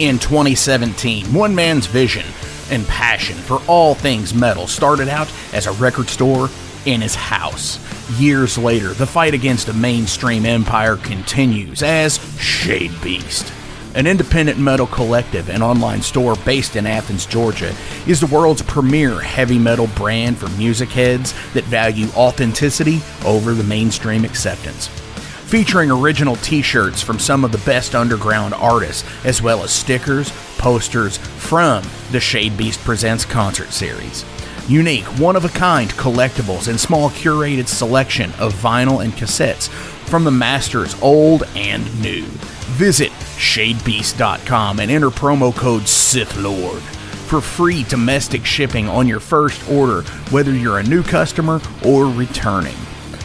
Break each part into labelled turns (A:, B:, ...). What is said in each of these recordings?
A: In 2017, one man's vision and passion for all things metal started out as a record store in his house. Years later, the fight against a mainstream empire continues as Shade Beast. An independent metal collective and online store based in Athens, Georgia, is the world's premier heavy metal brand for music heads that value authenticity over the mainstream acceptance featuring original t shirts from some of the best underground artists, as well as stickers, posters from the Shade Beast Presents concert series. Unique, one of a kind collectibles and small curated selection of vinyl and cassettes from the masters old and new. Visit shadebeast.com and enter promo code SithLord for free domestic shipping on your first order, whether you're a new customer or returning.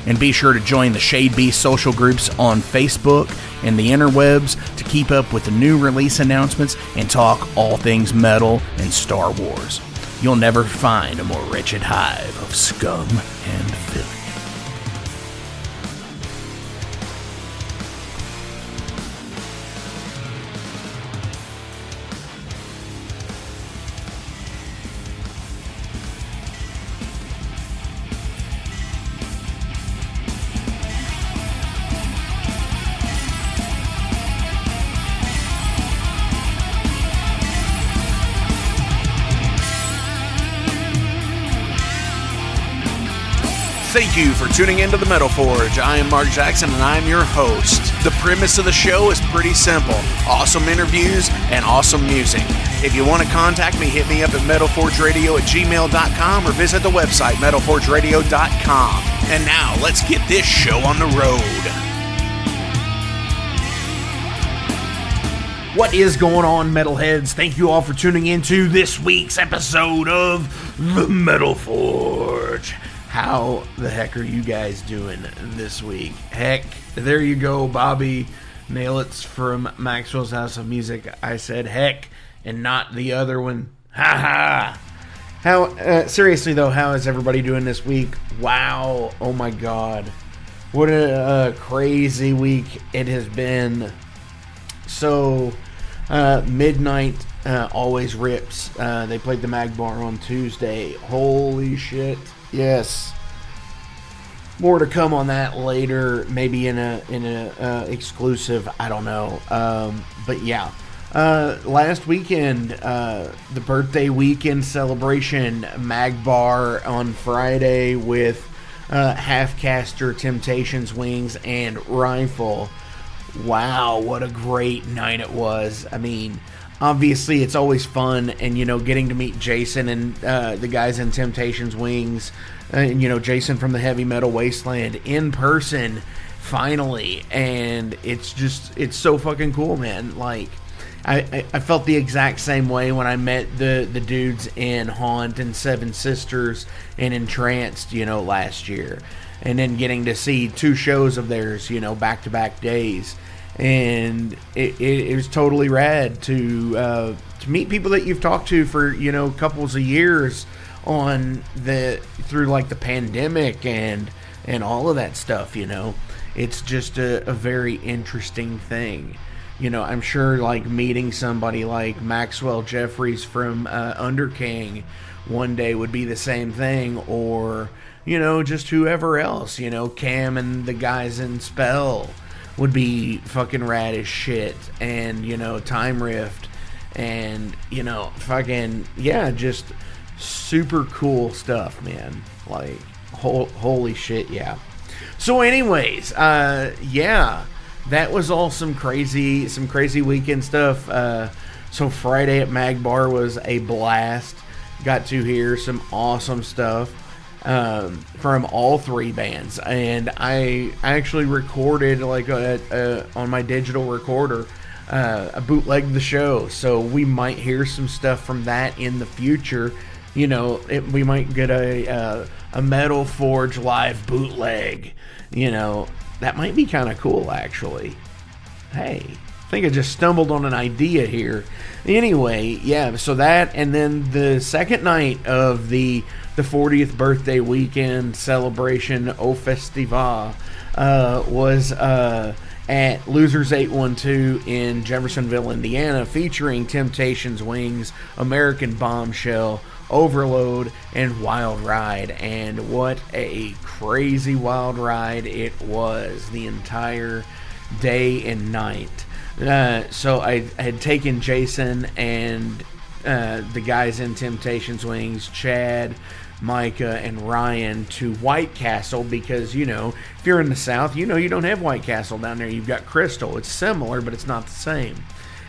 A: And be sure to join the Shade Beast social groups on Facebook and the interwebs to keep up with the new release announcements and talk all things metal and Star Wars. You'll never find a more wretched hive of scum and tuning into the Metal Forge. I am Mark Jackson and I'm your host. The premise of the show is pretty simple awesome interviews and awesome music. If you want to contact me, hit me up at metalforgeradio at gmail.com or visit the website metalforgeradio.com. And now let's get this show on the road. What is going on, metalheads? Thank you all for tuning into this week's episode of The Metal Forge. How the heck are you guys doing this week? Heck, there you go, Bobby Nailits from Maxwell's House of Music. I said heck and not the other one. Ha ha. How uh, seriously though, how is everybody doing this week? Wow. Oh my god. What a, a crazy week it has been. So, uh, midnight uh, always rips. Uh, they played the Mag Bar on Tuesday. Holy shit! Yes. More to come on that later, maybe in a in a uh, exclusive. I don't know, um, but yeah. uh, last weekend, uh, the birthday weekend celebration, Magbar on Friday with uh, Halfcaster, Temptations, Wings, and Rifle. Wow, what a great night it was. I mean, obviously it's always fun and you know getting to meet jason and uh, the guys in temptations wings and you know jason from the heavy metal wasteland in person finally and it's just it's so fucking cool man like I, I, felt the exact same way when I met the, the dudes in Haunt and Seven Sisters and Entranced, you know, last year. And then getting to see two shows of theirs, you know, back to back days and it, it, it, was totally rad to uh, to meet people that you've talked to for you know couples of years on the through like the pandemic and and all of that stuff. You know, it's just a, a very interesting thing. You know, I'm sure like meeting somebody like Maxwell Jeffries from uh, Underking one day would be the same thing, or you know, just whoever else. You know, Cam and the guys in Spell would be fucking rad as shit. And, you know, Time Rift and, you know, fucking, yeah, just super cool stuff, man. Like, ho- holy shit, yeah. So, anyways, uh, yeah, that was all some crazy, some crazy weekend stuff. Uh, so Friday at Magbar was a blast. Got to hear some awesome stuff um, from all three bands, and I actually recorded like a, a, on my digital recorder. Uh, I bootlegged the show, so we might hear some stuff from that in the future. You know, it, we might get a, a a Metal Forge live bootleg. You know, that might be kind of cool, actually. Hey, I think I just stumbled on an idea here. Anyway, yeah, so that, and then the second night of the the 40th birthday weekend celebration au festival uh, was uh, at Losers 812 in Jeffersonville, Indiana, featuring Temptations Wings, American Bombshell, Overload, and Wild Ride. And what a crazy wild ride it was the entire day and night. Uh, so I, I, had taken Jason and uh, the guys in Temptations Wings, Chad, Micah and Ryan to White Castle because, you know, if you're in the South, you know you don't have White Castle down there. You've got Crystal. It's similar, but it's not the same.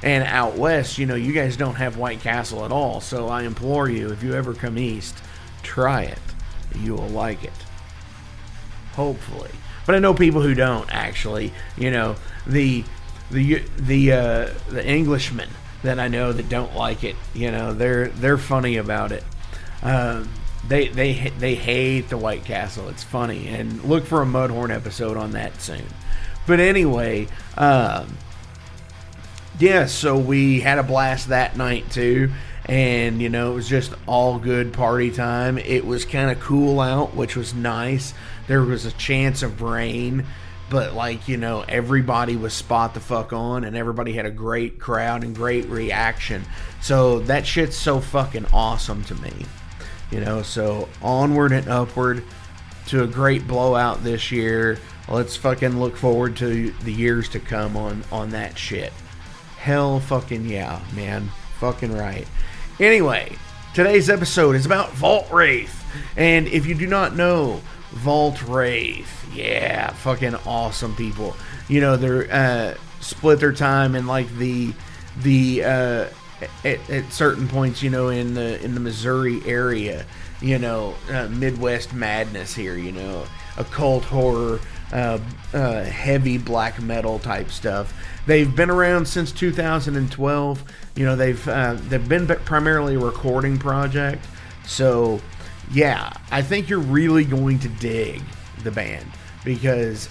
A: And out west, you know, you guys don't have White Castle at all. So I implore you, if you ever come east, try it. You will like it. Hopefully. But I know people who don't actually. You know, the the the uh, the Englishmen that I know that don't like it. You know, they're they're funny about it. Um, they they they hate the White Castle. It's funny, and look for a Mudhorn episode on that soon. But anyway, um, yeah. So we had a blast that night too, and you know it was just all good party time. It was kind of cool out, which was nice. There was a chance of rain, but like you know everybody was spot the fuck on, and everybody had a great crowd and great reaction. So that shit's so fucking awesome to me. You know, so onward and upward to a great blowout this year. Let's fucking look forward to the years to come on on that shit. Hell fucking yeah, man. Fucking right. Anyway, today's episode is about Vault Wraith. And if you do not know, Vault Wraith, yeah, fucking awesome people. You know, they're uh split their time in like the the uh at, at, certain points, you know, in the in the Missouri area, you know, uh, Midwest madness here, you know, occult horror, uh, uh, heavy black metal type stuff. They've been around since 2012. You know, they've uh, they've been primarily a recording project. So, yeah, I think you're really going to dig the band because,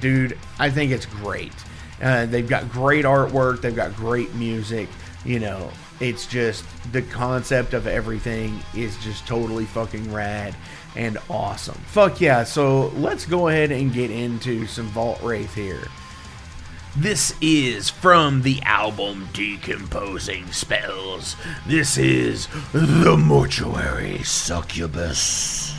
A: dude, I think it's great. Uh, they've got great artwork. They've got great music you know, it's just the concept of everything is just totally fucking rad and awesome. Fuck yeah. So let's go ahead and get into some Vault Wraith here. This is from the album Decomposing Spells. This is The Mortuary Succubus.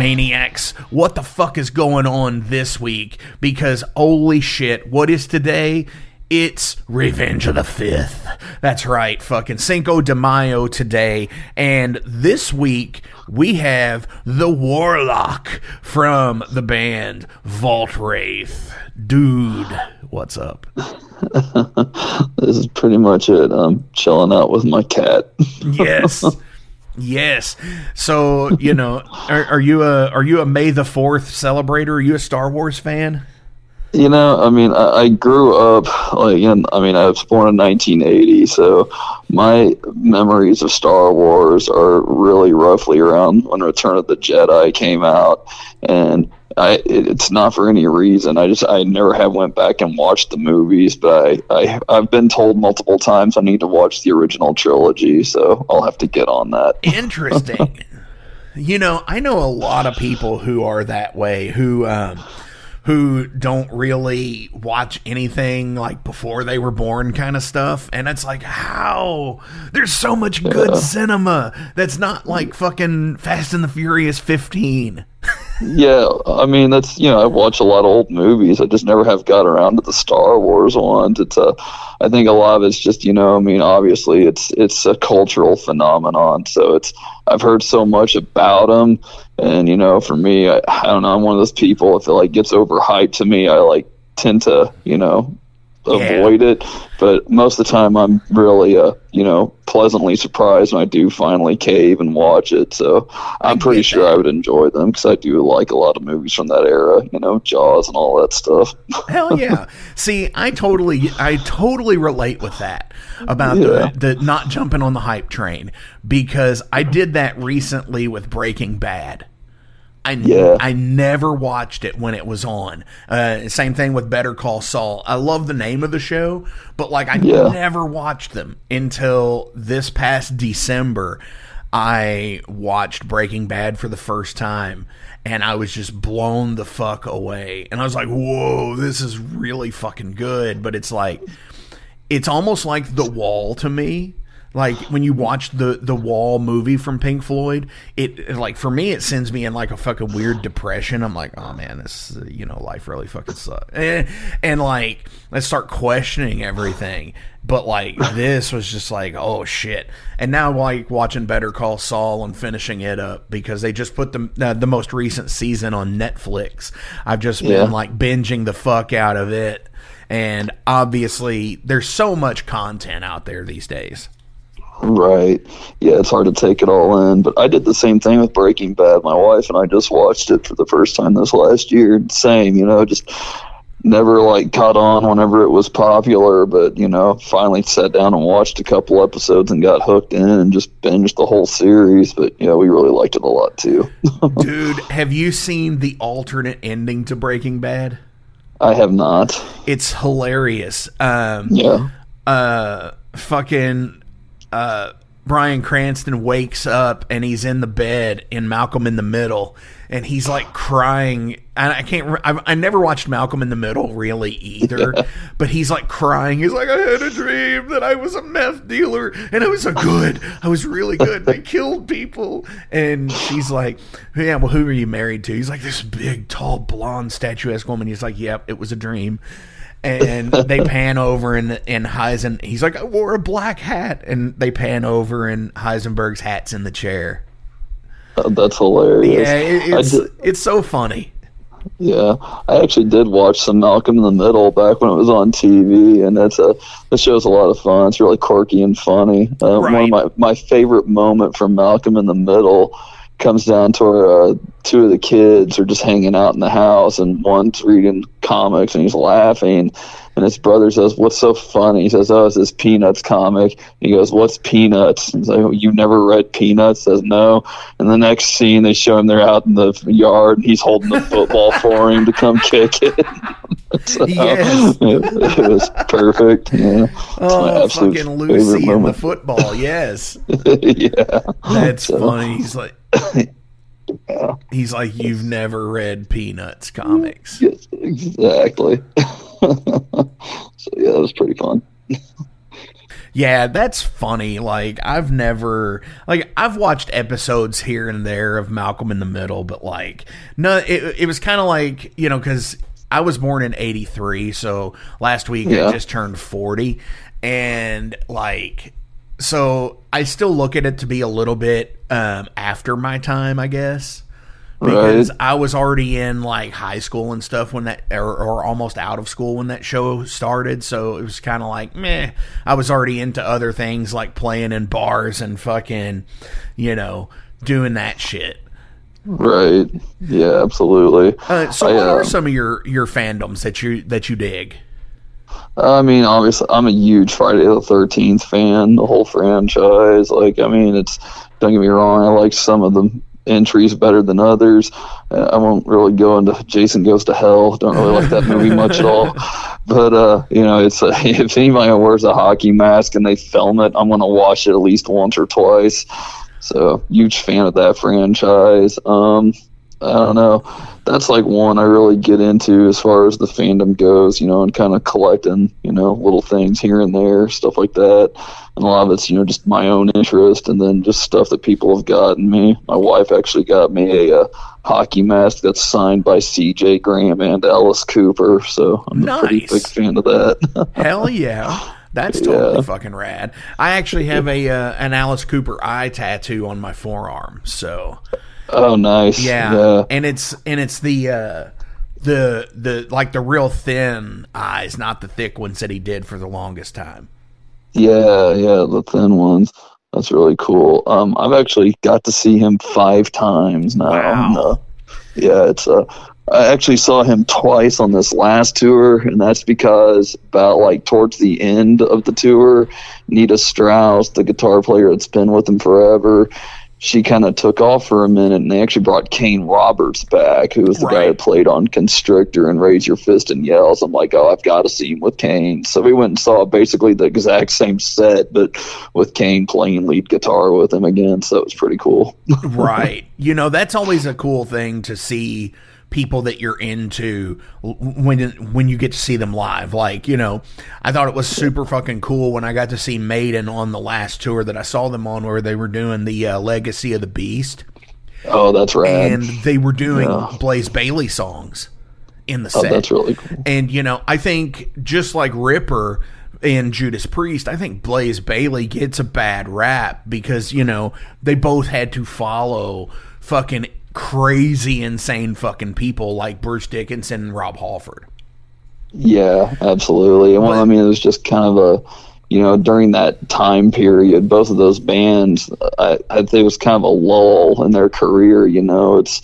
A: Maniacs. What the fuck is going on this week? Because holy shit, what is today? It's Revenge of the Fifth. That's right, fucking Cinco de Mayo today. And this week, we have the Warlock from the band Vault Wraith. Dude, what's up?
B: this is pretty much it. I'm chilling out with my cat.
A: yes. Yes. So, you know, are, are you a are you a May the 4th celebrator? Are you a Star Wars fan?
B: You know, I mean, I, I grew up like in. I mean, I was born in 1980, so my memories of Star Wars are really roughly around when Return of the Jedi came out, and I it, it's not for any reason. I just I never have went back and watched the movies, but I, I I've been told multiple times I need to watch the original trilogy, so I'll have to get on that.
A: Interesting. you know, I know a lot of people who are that way who. Um, who don't really watch anything like before they were born kind of stuff. And it's like how? There's so much good yeah. cinema that's not like fucking fast and the furious 15
B: yeah i mean that's you know i watch a lot of old movies. I just never have got around to the star wars ones. It's a i think a lot of it's just you know i mean obviously it's it's a cultural phenomenon. So it's i've heard so much about them and you know, for me, I, I don't know. I'm one of those people. If it like gets overhyped to me, I like tend to you know avoid yeah. it. But most of the time, I'm really, uh, you know, pleasantly surprised when I do finally cave and watch it. So I'm pretty sure that. I would enjoy them because I do like a lot of movies from that era. You know, Jaws and all that stuff.
A: Hell yeah! See, I totally, I totally relate with that about yeah. the, the not jumping on the hype train because I did that recently with Breaking Bad. I yeah. I never watched it when it was on. Uh, same thing with Better Call Saul. I love the name of the show, but like I yeah. never watched them until this past December. I watched Breaking Bad for the first time and I was just blown the fuck away. And I was like, "Whoa, this is really fucking good." But it's like it's almost like The Wall to me like when you watch the the Wall movie from Pink Floyd, it like for me it sends me in like a fucking weird depression. I'm like, oh man, this you know life really fucking sucks, and, and like I start questioning everything. But like this was just like, oh shit. And now like watching Better Call Saul and finishing it up because they just put the uh, the most recent season on Netflix. I've just been yeah. like binging the fuck out of it. And obviously, there's so much content out there these days.
B: Right. Yeah, it's hard to take it all in. But I did the same thing with Breaking Bad. My wife and I just watched it for the first time this last year. Same, you know, just never like caught on whenever it was popular, but you know, finally sat down and watched a couple episodes and got hooked in and just binged the whole series. But yeah, we really liked it a lot too.
A: Dude, have you seen the alternate ending to Breaking Bad?
B: I have not.
A: It's hilarious. Um,
B: yeah.
A: Uh, fucking uh, Bryan Cranston wakes up and he's in the bed in Malcolm in the Middle, and he's like crying. And I can't. I, I never watched Malcolm in the Middle really either, yeah. but he's like crying. He's like, I had a dream that I was a meth dealer, and I was a good. I was really good. I killed people, and she's like, Yeah, well, who are you married to? He's like this big, tall, blonde, statuesque woman. He's like, Yep, it was a dream and they pan over and and Heisen he's like I wore a black hat and they pan over and Heisenberg's hat's in the chair.
B: Uh, that's hilarious.
A: Yeah, it, it's did, it's so funny.
B: Yeah, I actually did watch some Malcolm in the Middle back when it was on TV, and that's a the show's a lot of fun. It's really quirky and funny. Uh, right. One of my my favorite moment from Malcolm in the Middle comes down to where uh, two of the kids are just hanging out in the house, and one's reading comics and he's laughing. And his brother says, "What's so funny?" He says, "Oh, it's this Peanuts comic." He goes, "What's Peanuts?" He's like, oh, "You never read Peanuts?" Says, "No." And the next scene, they show him they're out in the yard, and he's holding the football for him to come kick it. so, yes. it, it, was perfect. Yeah.
A: Oh, fucking Lucy and the football. Yes.
B: yeah.
A: That's so. funny. He's like. Yeah. He's like, you've never read Peanuts comics.
B: Yes, exactly. so yeah, that was pretty fun.
A: Yeah, that's funny. Like I've never like I've watched episodes here and there of Malcolm in the Middle, but like no, it, it was kind of like you know because I was born in '83, so last week yeah. I just turned 40, and like so I still look at it to be a little bit um, after my time, I guess because right. I was already in like high school and stuff when that, or, or almost out of school when that show started. So it was kind of like, meh. I was already into other things like playing in bars and fucking, you know, doing that shit.
B: Right. Yeah. Absolutely.
A: Uh, so, I, what uh, are some of your your fandoms that you that you dig?
B: I mean, obviously, I'm a huge Friday the Thirteenth fan. The whole franchise. Like, I mean, it's don't get me wrong. I like some of the entries better than others. I won't really go into Jason Goes to Hell. Don't really like that movie much at all. But uh, you know, it's uh, if anybody wears a hockey mask and they film it, I'm gonna watch it at least once or twice. So huge fan of that franchise. Um, I don't know. That's like one I really get into as far as the fandom goes, you know, and kind of collecting, you know, little things here and there, stuff like that. And a lot of it's, you know, just my own interest and then just stuff that people have gotten me. My wife actually got me a, a hockey mask that's signed by CJ Graham and Alice Cooper. So I'm nice. a pretty big fan of that.
A: Hell yeah. That's totally yeah. fucking rad. I actually have a uh, an Alice Cooper eye tattoo on my forearm. So
B: Oh, nice.
A: Yeah. yeah. And it's and it's the uh, the the like the real thin eyes, not the thick ones that he did for the longest time.
B: Yeah, yeah, the thin ones. That's really cool. Um, I've actually got to see him five times now. Wow. Uh, yeah, it's uh, I actually saw him twice on this last tour, and that's because about like towards the end of the tour, Nita Strauss, the guitar player that's been with him forever, she kind of took off for a minute and they actually brought Kane Roberts back, who was the right. guy that played on Constrictor and Raise Your Fist and Yells. I'm like, oh, I've got to see him with Kane. So we went and saw basically the exact same set, but with Kane playing lead guitar with him again. So it was pretty cool.
A: right. You know, that's always a cool thing to see people that you're into when when you get to see them live. Like, you know, I thought it was super fucking cool when I got to see Maiden on the last tour that I saw them on where they were doing the uh, Legacy of the Beast.
B: Oh, that's right.
A: And they were doing yeah. Blaze Bayley songs in the
B: oh,
A: set.
B: That's really cool.
A: And you know, I think just like Ripper and Judas Priest, I think Blaze Bayley gets a bad rap because, you know, they both had to follow fucking crazy, insane fucking people like Bruce Dickinson and Rob Halford.
B: Yeah, absolutely. Well, I mean, it was just kind of a, you know, during that time period, both of those bands, I, I think it was kind of a lull in their career. You know, it's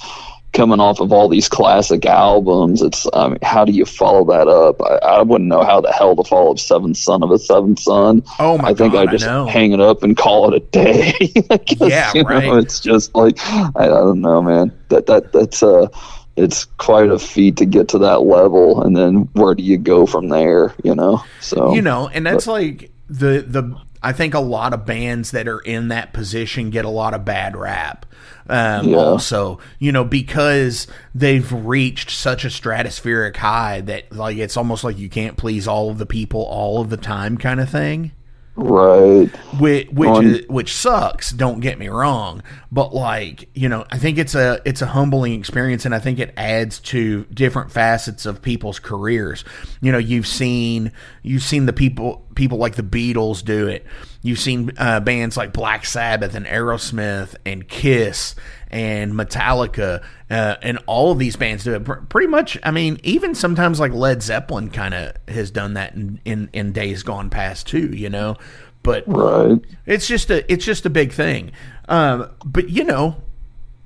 B: coming off of all these classic albums. It's I mean, how do you follow that up? I, I wouldn't know how the hell to follow up Seventh Son of a Seventh Son.
A: Oh my
B: I think
A: God,
B: I just I hang it up and call it a day.
A: guess, yeah, right.
B: Know, it's just like I, I don't know, man. That that that's uh it's quite a feat to get to that level and then where do you go from there you know so
A: you know and that's but, like the the i think a lot of bands that are in that position get a lot of bad rap um, yeah. Also, you know, because they've reached such a stratospheric high that like it's almost like you can't please all of the people all of the time, kind of thing.
B: Right.
A: Which which, is, which sucks. Don't get me wrong, but like you know, I think it's a it's a humbling experience, and I think it adds to different facets of people's careers. You know, you've seen you've seen the people people like the Beatles do it. You've seen uh, bands like Black Sabbath and Aerosmith and Kiss and Metallica uh, and all of these bands do it. pretty much, I mean, even sometimes like Led Zeppelin kind of has done that in, in, in days gone past too. You know, but
B: right.
A: it's just a it's just a big thing. Um, but you know,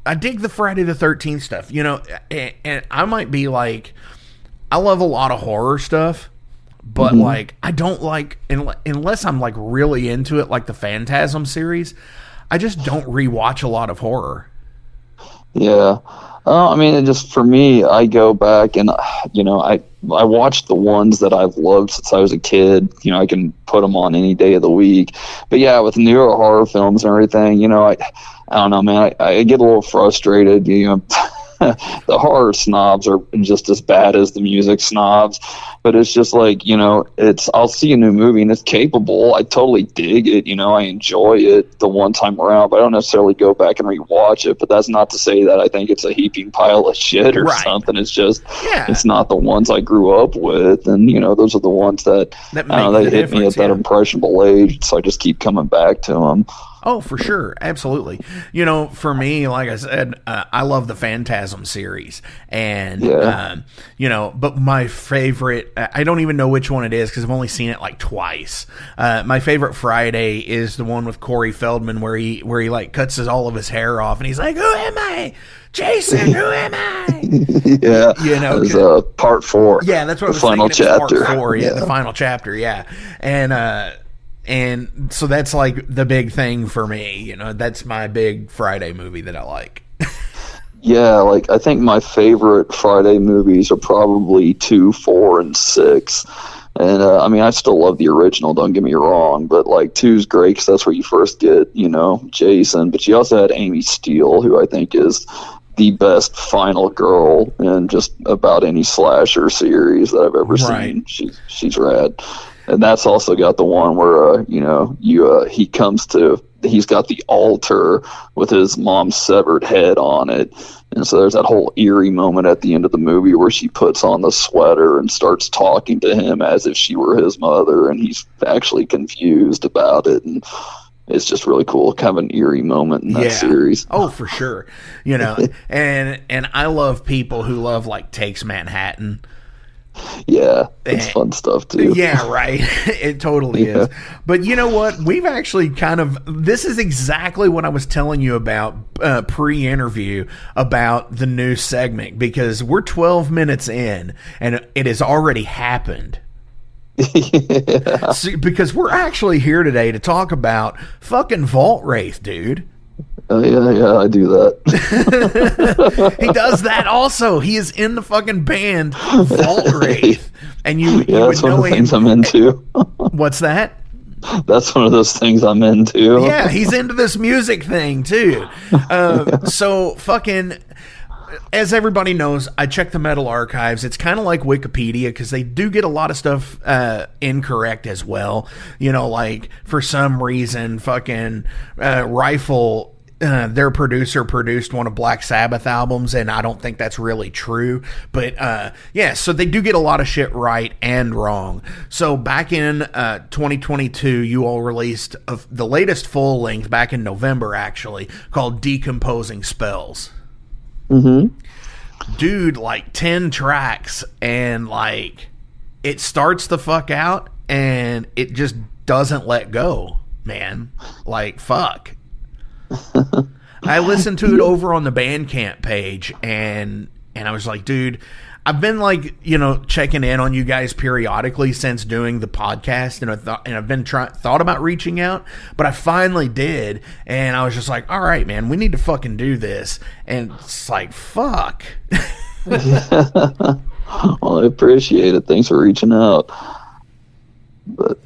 A: I dig the Friday the Thirteenth stuff. You know, and, and I might be like, I love a lot of horror stuff but mm-hmm. like I don't like unless I'm like really into it, like the Phantasm series. I just don't rewatch a lot of horror.
B: Yeah, uh, I mean, it just for me, I go back and you know, I I watch the ones that I've loved since I was a kid. You know, I can put them on any day of the week. But yeah, with newer horror films and everything, you know, I I don't know, man. I, I get a little frustrated. You know. the horror snobs are just as bad as the music snobs. but it's just like you know it's i'll see a new movie and it's capable i totally dig it you know i enjoy it the one time around but i don't necessarily go back and rewatch it but that's not to say that i think it's a heaping pile of shit or
A: Right.
B: something it's just
A: Yeah.
B: it's not the ones i grew up with and you know those are the ones that,
A: That
B: I don't know,
A: make
B: they hit me at
A: difference,
B: that impressionable age so i just keep coming back to them
A: Oh, for sure, absolutely. You know, for me, like I said, uh, I love the Phantasm series, and
B: Yeah.
A: um, you know, but my favorite, I don't even know which one it is because I've only seen it like twice. Uh, my favorite Friday is the one with Corey Feldman where he where he like cuts his, all of his hair off, and he's like, "Who am I, Jason? Who am I?"
B: yeah
A: You know,
B: it's uh, part four
A: Yeah, that's what
B: the
A: I was
B: final
A: thinking. Was
B: chapter
A: Part four, yeah, the final chapter, yeah, and uh, and so that's like the big thing for me. You know, that's my big Friday movie that I like.
B: Yeah, like I think my favorite Friday movies are probably two, four, and six. And uh, I mean, I still love the original. Don't get me wrong, but like two's great because that's where you first get, you know, Jason. But you also had Amy Steele, who I think is the best final girl in just about any slasher series that I've ever
A: Right.
B: seen. She's she's rad. And that's also got the one where uh, you know you uh, he comes to he's got the altar with his mom's severed head on it, and so there's that whole eerie moment at the end of the movie where she puts on the sweater and starts talking to him as if she were his mother, and he's actually confused about it, and it's just really cool, kind of an eerie moment in that
A: Yeah.
B: series.
A: Oh, for sure. You know, and and I love people who love like takes Manhattan.
B: Yeah, it's
A: Eh.
B: fun stuff too.
A: Yeah, right. it totally
B: Yeah.
A: is. But you know what? We've actually kind of. This is exactly what I was telling you about uh, pre interview about the new segment because we're 12 minutes in and it has already happened. See, because we're actually here today to talk about fucking Vault Wraith, dude.
B: Oh yeah, yeah, I do that.
A: He does that also. He is in the fucking band Vault Wraith. And you, you
B: Yeah,
A: would
B: that's one of the
A: him.
B: things I'm into.
A: What's that?
B: that's one of those things I'm into.
A: yeah, he's into this music thing too. Um, so fucking. As everybody knows, I check the metal archives. It's kind of like Wikipedia because they do get a lot of stuff uh, incorrect as well. You know, like for some reason, fucking uh, Rifle uh, their producer produced one of Black Sabbath albums, and I don't think that's really true. But uh, yeah, so they do get a lot of shit right and wrong. So back in uh, 2022, you all released a, the latest full length back in November, actually called "Decomposing Spells." Mm-hmm. Dude, like ten tracks, and like it starts the fuck out, and it just doesn't let go, man. Like fuck. I listened to it over on the Bandcamp page, and and I was like, dude, I've been like, you know, checking in on you guys periodically since doing the podcast, and I thought, and I've been trying thought about reaching out, but I finally did, and I was just like, all right, man, we need to fucking do this, and it's like, fuck.
B: Well, I appreciate it. Thanks for reaching out. But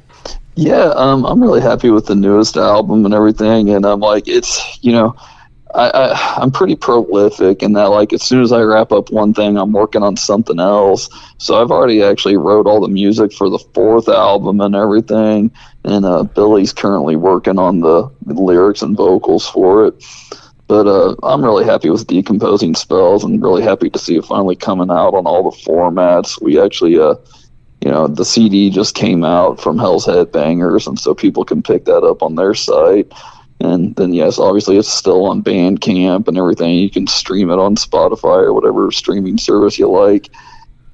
B: yeah, um, I'm really happy with the newest album and everything. And I'm like, it's you know, I, I I'm pretty prolific in that like as soon as I wrap up one thing, I'm working on something else. So I've already actually wrote all the music for the fourth album and everything. And uh, Billy's currently working on the lyrics and vocals for it. But uh, I'm really happy with decomposing spells, and really happy to see it finally coming out on all the formats. We actually, uh, you know, the CD just came out from Hell's Headbangers, and so people can pick that up on their site. And then, yes, obviously it's still on Bandcamp and everything. You can stream it on Spotify or whatever streaming service you like.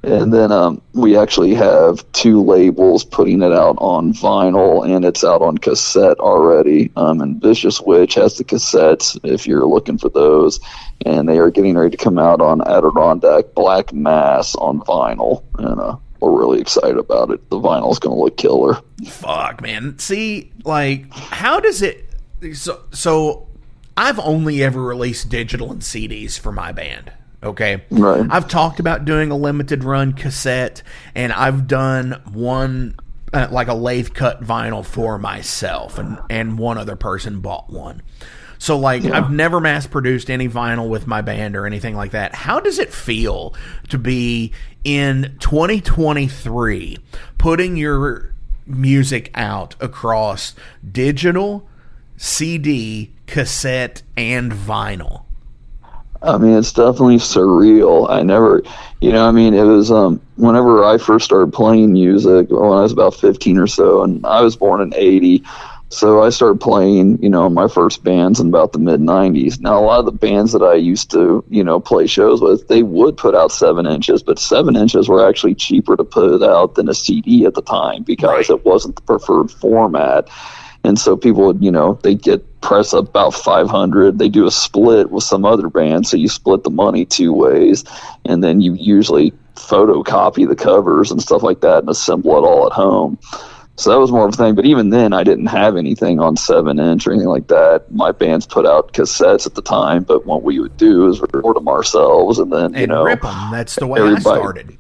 B: And then um, we actually have two labels putting it out on vinyl, and it's out on cassette already. Um, and Vicious Witch has the cassettes if you're looking for those, and they are getting ready to come out on Adirondack Black Mass on vinyl, and uh, we're really excited about it. The vinyl's going to look killer.
A: Fuck, man. See, like, how does it? So, so I've only ever released digital and CDs for my band. Okay,
B: Right.
A: I've talked about doing a limited run cassette, and I've done one uh, like a lathe cut vinyl for myself, and and one other person bought one. So like yeah. I've never mass produced any vinyl with my band or anything like that. How does it feel to be in 2023 putting your music out across digital, CD, cassette and vinyl?
B: I mean, it's definitely surreal. I never, you know, I mean, it was um, whenever I first started playing music when I was about 15 or so, and I was born in 80. So I started playing, you know, my first bands in about the mid 90s. Now, a lot of the bands that I used to, you know, play shows with, they would put out seven inches, but seven inches were actually cheaper to put out than a CD at the time because right. it wasn't the preferred format. And so people would, you know, they get press up about 500. They do a split with some other band. So you split the money two ways. And then you usually photocopy the covers and stuff like that and assemble it all at home. So that was more of a thing. But even then, I didn't have anything on seven inch or anything like that. My bands put out cassettes at the time, but what we would do is record them ourselves, and then you know,
A: rip them. That's the way I started.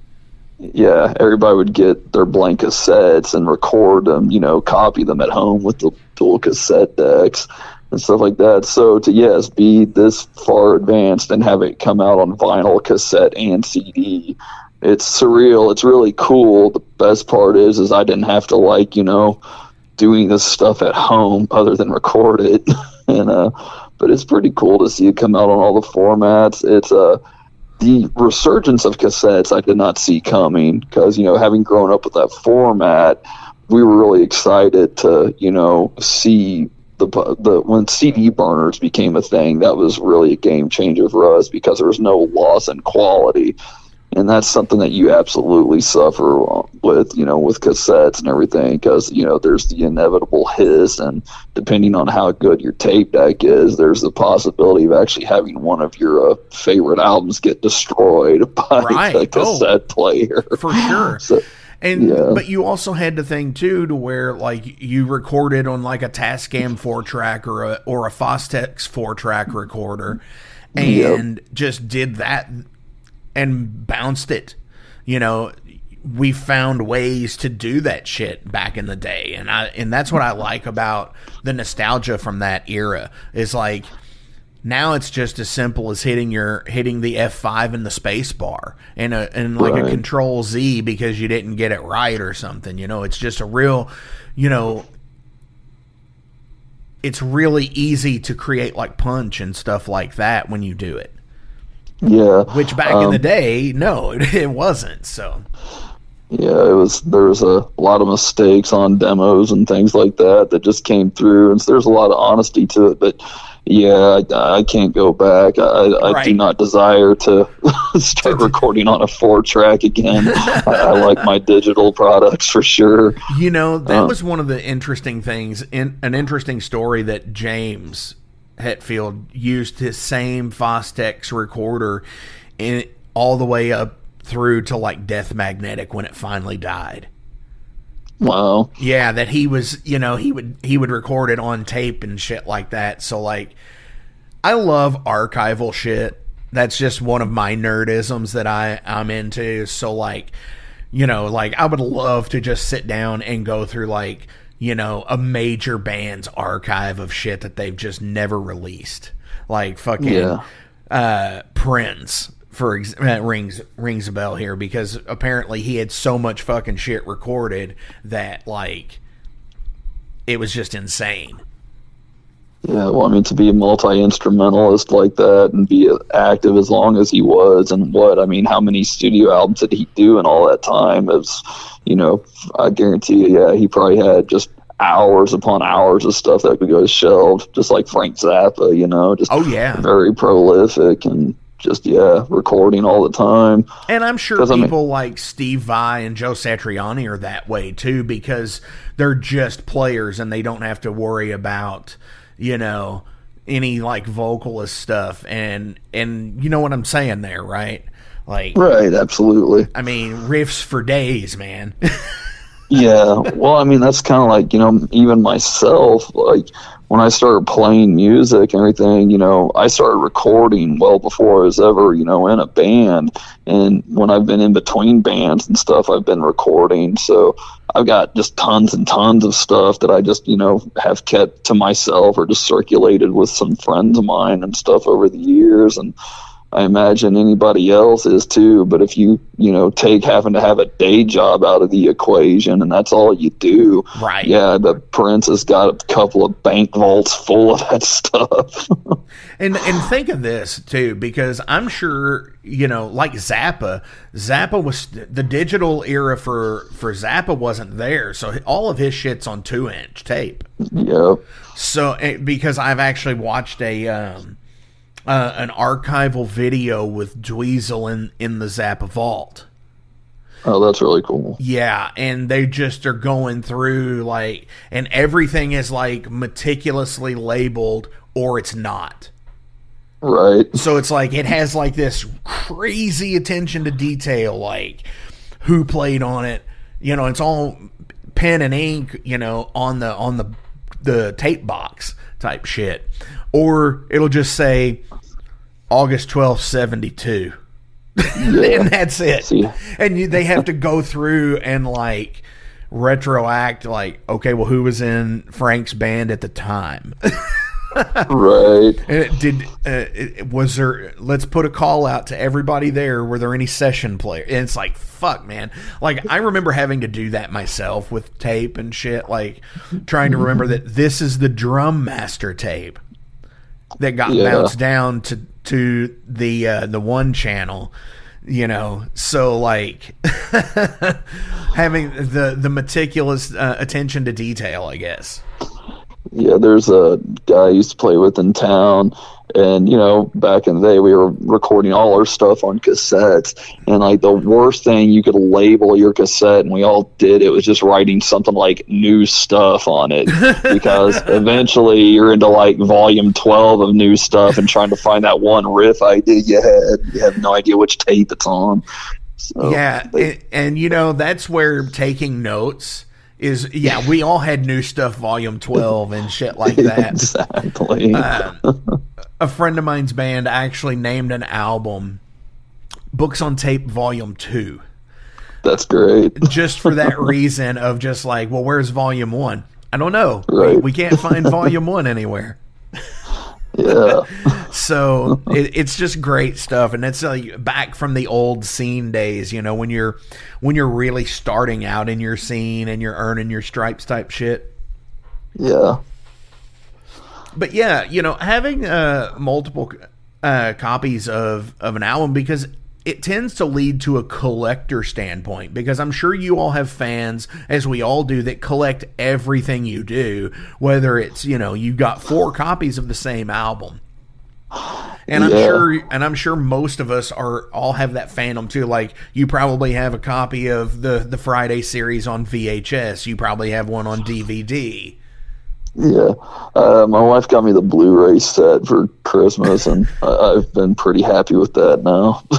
B: Yeah, everybody would get their blank cassettes and record them. You know, copy them at home with the dual cassette decks and stuff like that. So to yes, be this far advanced and have it come out on vinyl, cassette, and CD it's surreal. It's really cool. The best part is, is I didn't have to like, you know, doing this stuff at home other than record it. and, uh, but it's pretty cool to see it come out on all the formats. It's, uh, the resurgence of cassettes I did not see coming because, you know, having grown up with that format, we were really excited to, you know, see the, the when CD burners became a thing, that was really a game changer for us because there was no loss in quality and that's something that you absolutely suffer with you know with cassettes and everything because you know there's the inevitable hiss and depending on how good your tape deck is there's the possibility of actually having one of your uh, favorite albums get destroyed by right. the cassette oh, player
A: for sure so, and yeah. but you also had the thing too to where like you recorded on like a Tascam four track or a or a Fostex four track recorder and yep. just did that and bounced it. You know, we found ways to do that shit back in the day, and I and that's what I like about the nostalgia from that era. Is like now it's just as simple as hitting your hitting the F five in the space bar and a and like right. a Control Z because you didn't get it right or something. You know, it's just a real, you know. It's really easy to create like punch and stuff like that when you do it.
B: Yeah.
A: Which back um, in the um, day, no, it, wasn't. So.
B: Yeah, it was. There was a lot of mistakes on demos and things like that that just came through, and so there's a lot of honesty to it. But yeah, I, I can't go back. I, I right. do not desire to start recording on a four track again. I, I, like my digital products for sure.
A: You know, that uh, was one of the interesting things in an interesting story that James Hetfield used his same Fostex recorder in all the way up through to like Death Magnetic when it finally died.
B: Wow.
A: Yeah, that he was, you know, he would he would record it on tape and shit like that. So like I love archival shit. That's just one of my nerdisms that I I'm into. So like, you know, like I would love to just sit down and go through like you know, a major band's archive of shit that they've just never released. Like fucking yeah. uh, Prince, for ex- uh, rings rings a bell here because apparently he had so much fucking shit recorded that like it was just insane.
B: Yeah, well, I mean, to be a multi instrumentalist like that and be active as long as he was, and what I mean, how many studio albums did he do in all that time? Is you know, I guarantee you, yeah, he probably had just hours upon hours of stuff that could go shelved, just like Frank Zappa, you know, just
A: oh yeah,
B: very prolific and just yeah, recording all the time.
A: And I'm sure people I mean, like Steve Vai and Joe Satriani are that way too because they're just players and they don't have to worry about you know any like vocalist stuff and and you know what I'm saying there, right? Like
B: Right, absolutely.
A: I mean, riffs for days, man.
B: yeah. Well, I mean, that's kind of like, you know, even myself, like when I started playing music and everything, you know, I started recording well before I was ever, you know, in a band. And when I've been in between bands and stuff, I've been recording. So I've got just tons and tons of stuff that I just, you know, have kept to myself or just circulated with some friends of mine and stuff over the years. And, I imagine anybody else is too. But if you, you know, take having to have a day job out of the equation and that's all you do,
A: right?
B: Yeah, the prince has got a couple of bank vaults full of that stuff.
A: and and think of this too, because I'm sure you know, like Zappa, Zappa was the digital era for for Zappa wasn't there, so all of his shit's on two inch tape.
B: Yep.
A: So eh, because I've actually watched a. Um, uh, an archival video with Dweezil in in the Zappa vault.
B: Oh, that's really cool.
A: Yeah, and they just are going through like, and everything is like meticulously labeled, or it's not.
B: Right.
A: So it's like it has like this crazy attention to detail, like who played on it. You know, it's all pen and ink. You know, on the on the the tape box type shit, or it'll just say August twelfth, seventy two. and that's it. See. And you, they have to go through and like retroact, like, okay, well, who was in Frank's band at the time?
B: right.
A: And did uh, was there? Let's put a call out to everybody there. Were there any session players? And it's like, fuck, man. Like I remember having to do that myself with tape and shit. Like trying to remember that this is the drum master tape that got yeah. bounced down to to the uh, the one channel you know so like having the the meticulous uh, attention to detail i guess
B: yeah there's a guy i used to play with in town and you know back in the day we were recording all our stuff on cassettes. And like the worst thing you could label your cassette and we all did it was just writing something like new stuff on it. Because eventually you're into like volume 12 of new stuff and trying to find that one riff idea you had. You have no idea which tape it's on.
A: So, yeah and, and you know that's where taking notes is yeah we all had new stuff volume 12 and shit like that
B: exactly
A: um, a friend of mine's band actually named an album Books on Tape Volume 2.
B: That's great.
A: just for that reason of just like, well, where's Volume 1? I don't know. Right. We, we can't find Volume 1 anywhere.
B: Yeah.
A: so it, it's just great stuff, and it's like back from the old scene days. You know, when you're when you're really starting out in your scene and you're earning your stripes type shit.
B: Yeah
A: but yeah, you know, having uh, multiple uh, copies of of an album because it tends to lead to a collector standpoint because I'm sure you all have fans, as we all do, that collect everything you do, whether it's, you know, you got four copies of the same album. And I'm sure and I'm sure most of us are all have that fandom too. Like you probably have a copy of the the Friday series on VHS. You probably have one on DVD.
B: Yeah, uh, my wife got me the Blu-ray set for Christmas, and I, have been pretty happy with that now.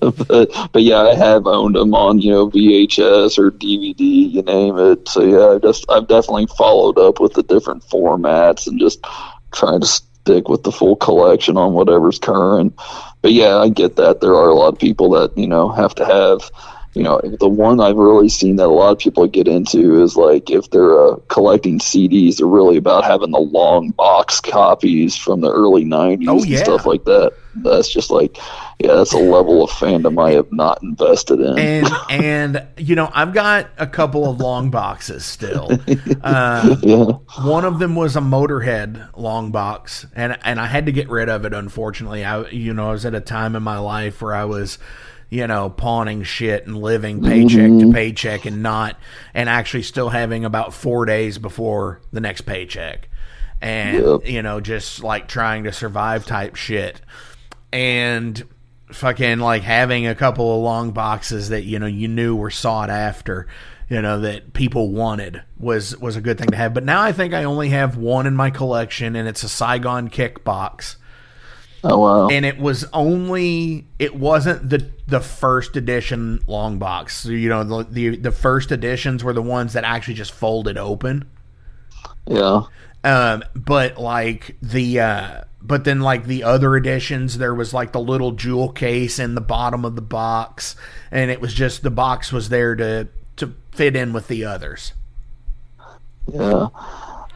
B: but, but yeah, I have owned them on you know VHS or DVD, you name it. So yeah, I just I've definitely followed up with the different formats and just trying to stick with the full collection on whatever's current. But yeah, I get that there are a lot of people that you know have to have you know, the one I've really seen that a lot of people get into is like if they're uh, collecting CDs, they're really about having the long box copies from the early 90s oh, yeah. and stuff like that. That's just like, yeah, that's a level of fandom I have not invested in.
A: And, and you know, I've got a couple of long boxes still. Uh, yeah. One of them was a Motorhead long box, and, and I had to get rid of it, unfortunately. I, you know, I was at a time in my life where I was you know, pawning shit and living paycheck mm-hmm. to paycheck and not, and actually still having about four days before the next paycheck. And, yep. you know, just like trying to survive type shit. And fucking like having a couple of long boxes that, you know, you knew were sought after you know that people wanted was was a good thing to have but now i think i only have one in my collection and it's a saigon kick box
B: Oh wow!
A: And it was only it wasn't the the first edition long box. So, you know, the, the the first editions were the ones that actually just folded open.
B: Yeah.
A: Um, but like the uh, but then like the other editions, there was like the little jewel case in the bottom of the box, and it was just the box was there to to fit in with the others.
B: Yeah.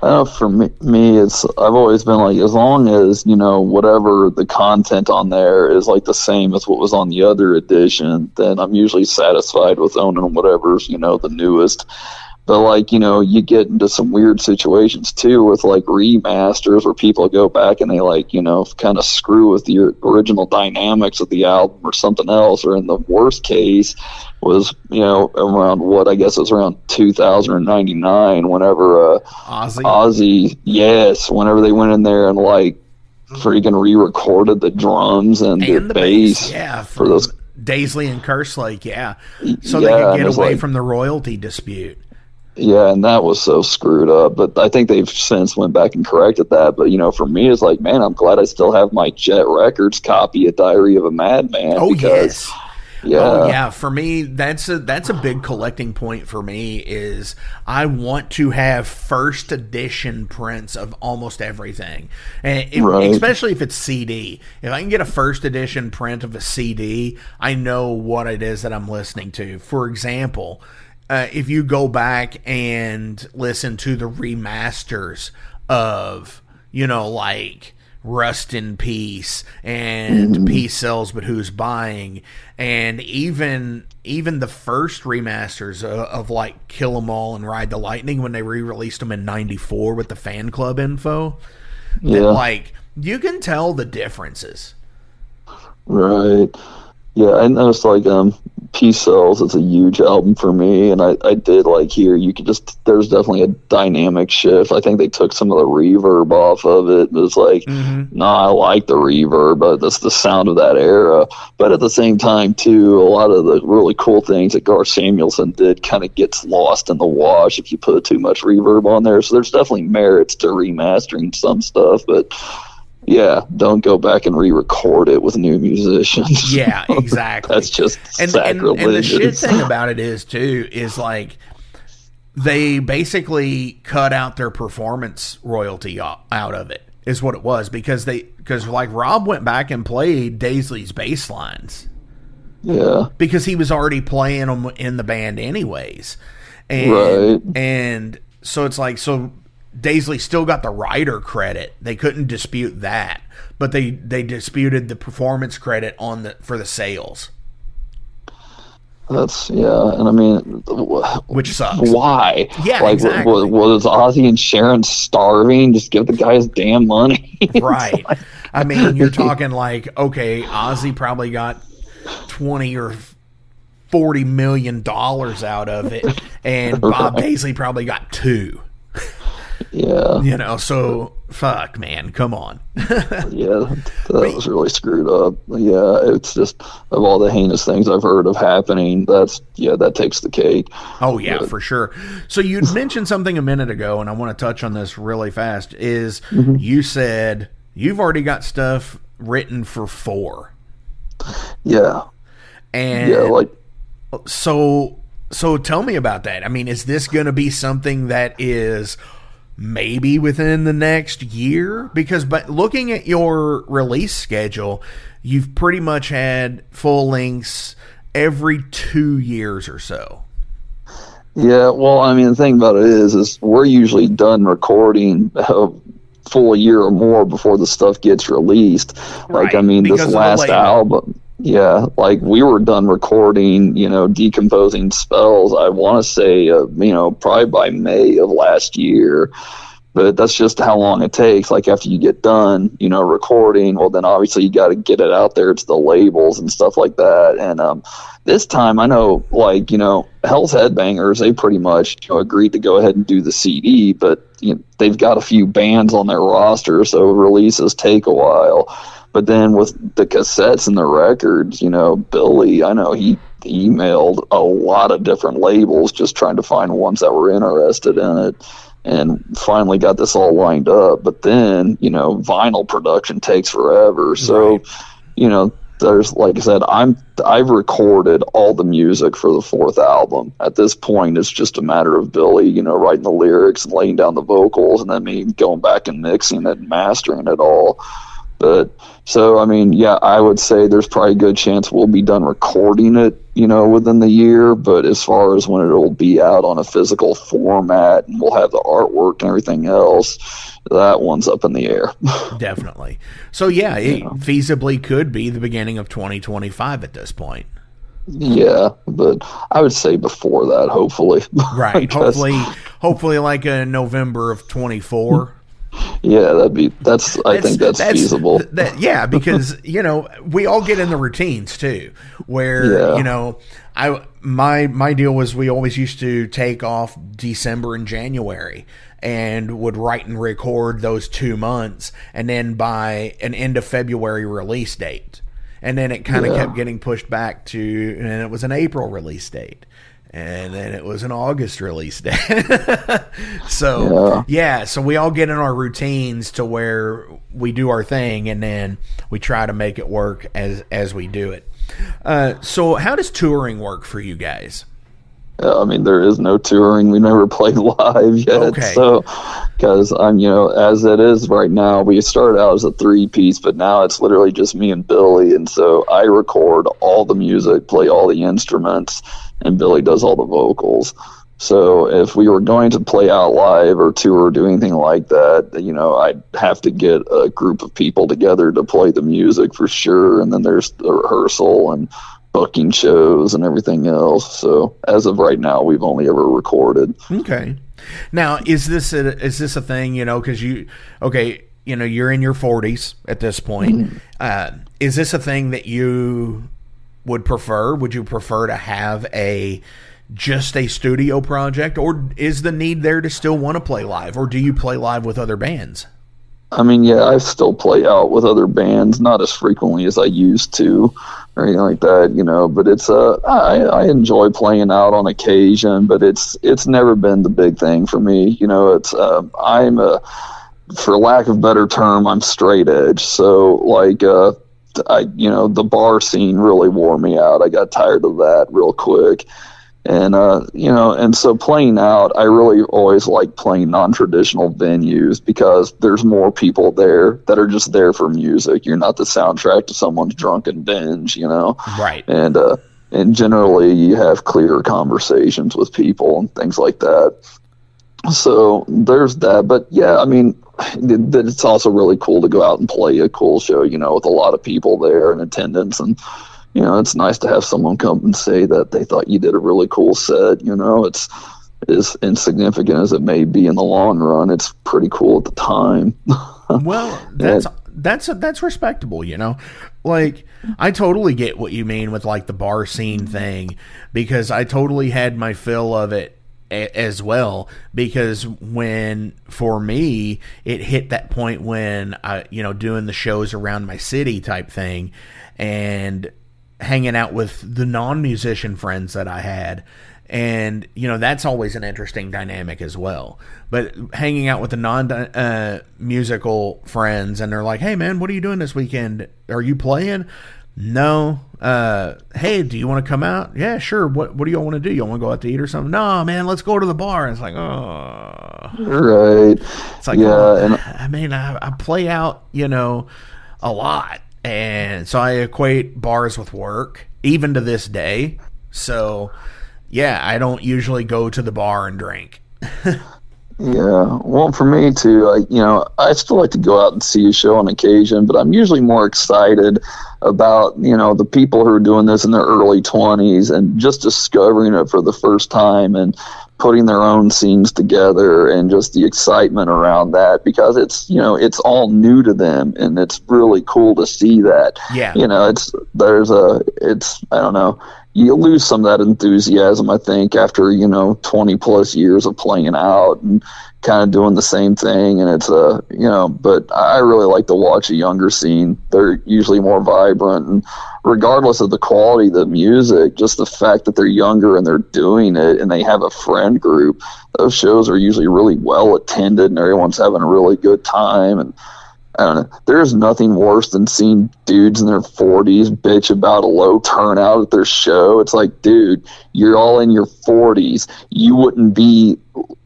B: I know for me, me, it's I've always been like as long as you know whatever the content on there is like the same as what was on the other edition, then I'm usually satisfied with owning whatever's you know the newest. But like you know, you get into some weird situations too with like remasters where people go back and they like you know kind of screw with the original dynamics of the album or something else. Or in the worst case, was you know around what I guess it was around 2099 whenever uh,
A: Ozzy.
B: Ozzy, yes, whenever they went in there and like freaking re-recorded the drums and,
A: and
B: the, bass,
A: bass, yeah,
B: for those.
A: Daisley and Kerslake, yeah, so
B: Yeah,
A: they could get away
B: like-
A: from the royalty dispute.
B: Yeah, and that was so screwed up. But I think they've since went back and corrected that. But you know, for me, it's like, man, I'm glad I still have my Jet Records copy of Diary of a Madman.
A: Oh
B: because,
A: yes.
B: yeah,
A: Oh yeah, for me that's a that's a big collecting point for me is I want to have first edition prints of almost everything. And it-
B: Right.
A: especially if it's CD. If I can get a first edition print of a CD, I know what it is that I'm listening to. For example, uh, if you go back and listen to the remasters of, you know, like Rust in Peace and Peace Sells But Who's Buying and even even the first remasters of, of like Kill 'Em All and Ride the Lightning when they re-released them in 94 with the fan club info that, like you can tell the differences.
B: right. Yeah, I noticed like um, Peace Sells. It's a huge album for me, and I I did like here. You could just there's definitely a dynamic shift. I think they took some of the reverb off of it. It was like, nah, I like the reverb, but that's the sound of that era. But at the same time, too, a lot of the really cool things that Gar Samuelson did kind of gets lost in the wash if you put too much reverb on there. So there's definitely merits to remastering some stuff, but. Yeah, don't go back and re-record it with new musicians.
A: Yeah, exactly.
B: That's just
A: and, and,
B: sacrilege.
A: and the shit thing about it is too is like they basically cut out their performance royalty out of it is what it was because they because like Rob went back and played Daisley's bass lines
B: yeah,
A: because he was already playing them in the band anyways and
B: Right.
A: and so it's like so Daisley still got the writer credit they couldn't dispute that but they they disputed the performance credit on the for the sales
B: that's yeah. And I mean,
A: which sucks
B: why?
A: Yeah,
B: like
A: exactly.
B: was, was Ozzy and Sharon starving? Just give the guy his damn money.
A: right i mean you're talking like okay ozzy probably got 20 or 40 million dollars out of it and bob daisley probably got two
B: yeah,
A: you know so fuck man come on
B: yeah. That was really screwed up. Yeah, it's just of all the heinous things I've heard of happening. That's yeah, that takes the cake.
A: oh yeah for sure so you mentioned something a minute ago and i want to touch on this really fast is mm-hmm. you said you've already got stuff written for four
B: Yeah,
A: and
B: yeah. Like
A: So so tell me about that. I mean, is this going to be something that is maybe within the next year? Because but looking at your release schedule, you've pretty much had full lengths every 2 years or so.
B: Yeah, well, I mean, the thing about it is, is we're usually done recording a full year or more before the stuff gets released. Like, I mean, this last album, yeah, like we were done recording, you know, decomposing spells. I want to say, uh, you know, probably by May of last year. But that's just how long it takes. Like after you get done, you know, recording, well, then obviously you got to get it out there to the labels and stuff like that. And um, this time I know like, you know, Hell's Headbangers, they pretty much you know, agreed to go ahead and do the CD, but you know, they've got a few bands on their roster, so releases take a while. But then with the cassettes and the records, you know, Billy, I know he emailed a lot of different labels just trying to find ones that were interested in it. and finally got this all lined up. But then, you know, vinyl production takes forever. So, right. you know, there's like I said, I'm I've recorded all the music for the fourth album. At this point, it's just a matter of Billy, you know, writing the lyrics and laying down the vocals, and then me going back and mixing it and mastering it all. But so, I mean, yeah, I would say there's probably a good chance we'll be done recording it, you know, within the year. But as far as when it'll be out on a physical format and we'll have the artwork and everything else, that one's up in the air.
A: Definitely. So, yeah, it yeah. feasibly could be the beginning of 2025 at this point.
B: Yeah, but I would say before that, hopefully.
A: Right. hopefully, hopefully, like a November of 24.
B: Yeah, that'd be that's. I think that's, that's feasible.
A: That, yeah, because you know we all get in the routines too, where yeah. you know I my my deal was we always used to take off December and January and would write and record those two months, and then by an end of February release date, and then it kind of yeah. kept getting pushed back to, and it was an April release date and then it was an August release day. so yeah. yeah. so we all get in our routines to where we do our thing, and then we try to make it work as as we do it. Uh, so how does touring work for you guys?
B: I mean, there is no touring. We never played live yet. Okay. So, because I'm, you know, as it is right now, we started out as a three piece, but now it's literally just me and Billy. And so I record all the music, play all the instruments, and Billy does all the vocals. So if we were going to play out live or tour or do anything like that, you know, I'd have to get a group of people together to play the music for sure. And then there's the rehearsal and booking shows and everything else. So as of right now, we've only ever recorded.
A: Okay. Now, is this a, is this a thing? You know, because you okay, you know, you're in your 40s at this point. Mm-hmm. Uh, is this a thing that you would prefer? Would you prefer to have a just a studio project, or is the need there to still want to play live, or do you play live with other bands?
B: I mean, yeah, I still play out with other bands, not as frequently as I used to, or anything like that, you know. But it's uh, I, I enjoy playing out on occasion, but it's it's never been the big thing for me, you know. It's uh, I'm a, for lack of better term, I'm straight edge, so like uh, I, you know, the bar scene really wore me out. I got tired of that real quick. And, uh, you know, and so playing out, I really always like playing non traditional venues because there's more people there that are just there for music. You're not the soundtrack to someone's drunken binge, you know?
A: Right.
B: And, uh, and generally you have clear conversations with people and things like that. So there's that. But yeah, I mean, that it's also really cool to go out and play a cool show, you know, with a lot of people there in attendance. And, you know, it's nice to have someone come and say that they thought you did a really cool set. You know, it's as insignificant as it may be in the long run. It's pretty cool at the time.
A: well, that's. that's that's respectable, you know. Like I totally get what you mean with like the bar scene thing because I totally had my fill of it as well because when for me it hit that point when I you know doing the shows around my city type thing and hanging out with the non-musician friends that I had and you know that's always an interesting dynamic as well but hanging out with the non uh, musical friends and they're like hey man what are you doing this weekend are you playing no. Uh, hey, do you want to come out? Yeah, sure. What What do you want to do? You want to go out to eat or something? No, man. Let's go to the bar. And it's like, oh,
B: right.
A: It's like, yeah. Oh, and I mean, I, I play out, you know, a lot, and so I equate bars with work, even to this day. So, yeah, I don't usually go to the bar and drink.
B: Yeah, well, for me too, I you know I still like to go out and see a show on occasion, but I'm usually more excited about you know the people who are doing this in their early 20s and just discovering it for the first time and putting their own scenes together and just the excitement around that because it's you know it's all new to them and it's really cool to see that.
A: Yeah.
B: You know it's there's a it's i don't know you lose some of that enthusiasm. I think after you know 20 plus years of playing out and kind of doing the same thing, and it's a uh, you know. But I really like to watch a younger scene. They're usually more vibrant, and regardless of the quality of the music, just the fact that they're younger and they're doing it, and they have a friend group. Those shows are usually really well attended, and everyone's having a really good time and I don't know. There's nothing worse than seeing dudes in their 40s bitch about a low turnout at their show. It's like, dude, you're all in your 40s. You wouldn't be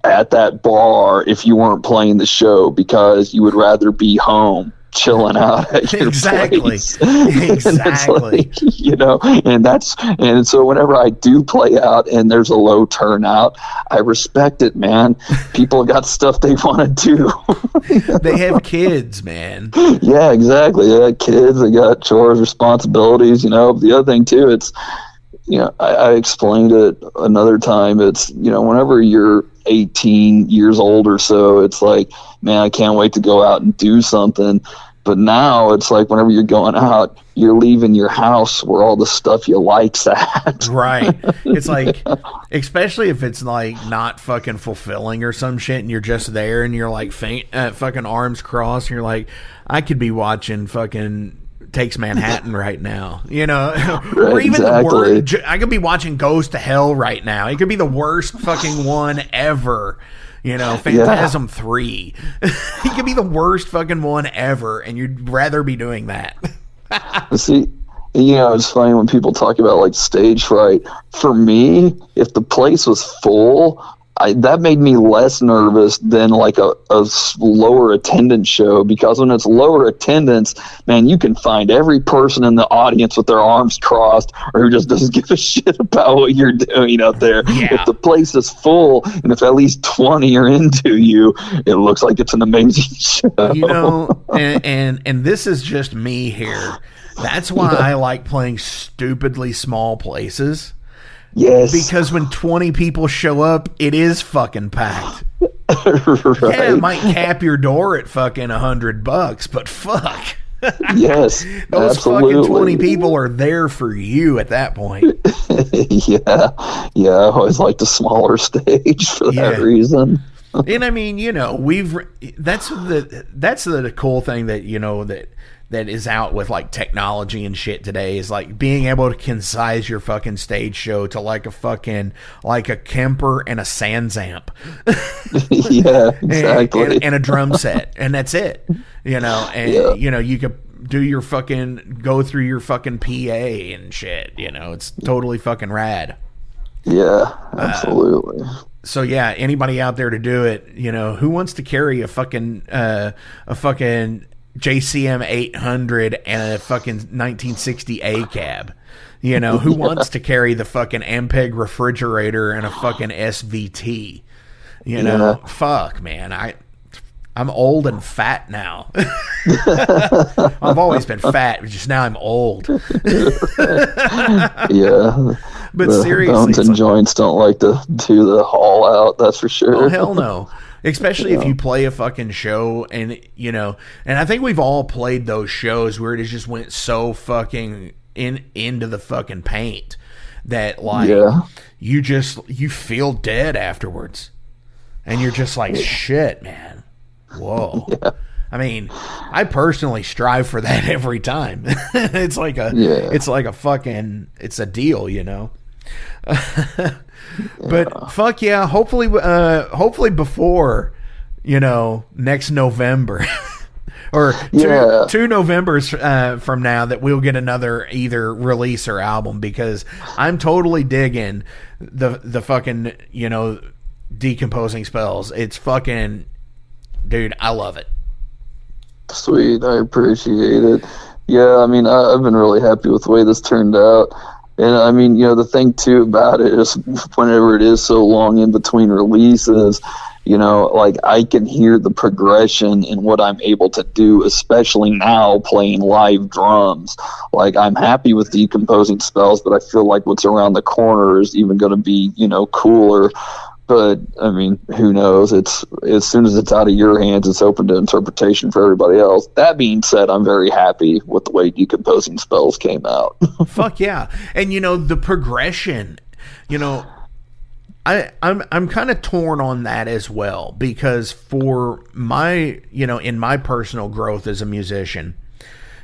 B: at that bar if you weren't playing the show because you would rather be home chilling out at your exactly. place.
A: Exactly.
B: Like, you know, and that's and so whenever I do play out and there's a low turnout, I respect it, man. People got stuff they want to
A: do. they have kids, man.
B: Yeah, exactly. They got kids. They got chores, responsibilities. You know, the other thing too, it's you know, I, I explained it another time. It's you know, whenever you're 18 years old or so, it's like, man, I can't wait to go out and do something. But now it's like whenever you're going out, you're leaving your house where all the stuff you like's at.
A: right. It's like, especially if it's like not fucking fulfilling or some shit, and you're just there and you're like faint, uh, fucking arms crossed, and you're like, I could be watching fucking takes Manhattan right now. You know, right, or even exactly. the worst. I could be watching Goes to Hell right now. It could be the worst fucking one ever. You know, Phantasm yeah. 3. he could be the worst fucking one ever, and you'd rather be doing that.
B: See, you know, it's funny when people talk about like stage fright. For me, if the place was full, I, that made me less nervous than like a, a lower attendance show because when it's lower attendance, man, you can find every person in the audience with their arms crossed or who just doesn't give a shit about what you're doing out there. Yeah. If the place is full and if at least 20 are into you, it looks like it's an amazing show.
A: You know, and, and, and this is just me here. That's why. I like playing stupidly small places
B: Yes.
A: Because when 20 people show up, it is fucking packed. right. Yeah, it might cap your door at fucking 100 bucks, but fuck.
B: yes.
A: Those
B: absolutely.
A: fucking 20 people are there for you at that point.
B: yeah. Yeah. I always like the smaller stage for that yeah. reason.
A: and I mean, you know, we've that's the that's the cool thing that you know that that is out with like technology and shit today is like being able to concise your fucking stage show to like a fucking like a Kemper and a SansAmp.
B: yeah, exactly.
A: And, and, and, a drum set, and that's it. You know, and yeah. you know you could do your fucking go through your fucking PA and shit. You know, it's totally fucking rad.
B: Yeah, absolutely.
A: Uh, so yeah, anybody out there to do it, you know, who wants to carry a fucking uh, a fucking JCM 800 and a fucking 1960 A cab. You know, who wants to carry the fucking Ampeg refrigerator and a fucking SVT? You know, yeah. fuck, man. I I'm old and fat now. I've always been fat, just now I'm old. yeah. But
B: the
A: seriously,
B: bones and like, joints don't like to do the haul out. That's for sure.
A: Oh hell no especially yeah. if you play a fucking show and you know and i think we've all played those shows where it just went so fucking in into the fucking paint that like yeah. you just you feel dead afterwards and you're just like shit man whoa. I mean, I personally strive for that every time. it's like a, yeah. it's like a fucking, it's a deal, you know. but yeah. fuck yeah, hopefully, uh, hopefully before you know next November. or two, yeah. two Novembers uh, from now that we'll get another either release or album because I'm totally digging the the fucking you know decomposing spells. It's fucking dude, I love it.
B: Sweet, I appreciate it. Yeah, I mean, I, I've been really happy with the way this turned out. And I mean, you know, the thing too about it is whenever it is so long in between releases, you know, like I can hear the progression in what I'm able to do, especially now playing live drums. Like I'm happy with decomposing spells, but I feel like what's around the corner is even going to be, you know, cooler but I mean, who knows? It's as soon as it's out of your hands, it's open to interpretation for everybody else. That being said, I'm very happy with the way decomposing spells came out.
A: Fuck yeah! And you know the progression. You know, I I'm I'm kind of torn on that as well because for my you know in my personal growth as a musician,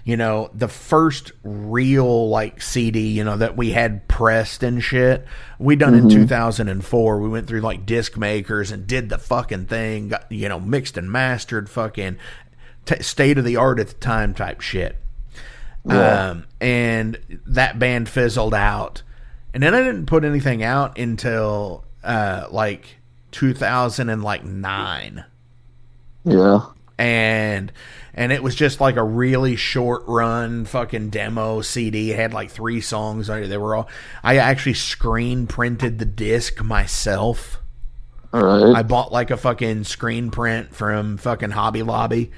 A: you know, the first real like CD, you know, that we had pressed and shit, we done mm-hmm. in 2004. We went through like disc makers and did the fucking thing, got, you know, mixed and mastered fucking t- state of the art at the time type shit. Yeah. Um, and that band fizzled out. And then I didn't put anything out until uh like 2009.
B: Yeah.
A: And and it was just like a really short run fucking demo CD. It had like three songs on it. They were all. I actually screen printed the disc myself.
B: All right.
A: I bought like a fucking screen print from fucking Hobby Lobby,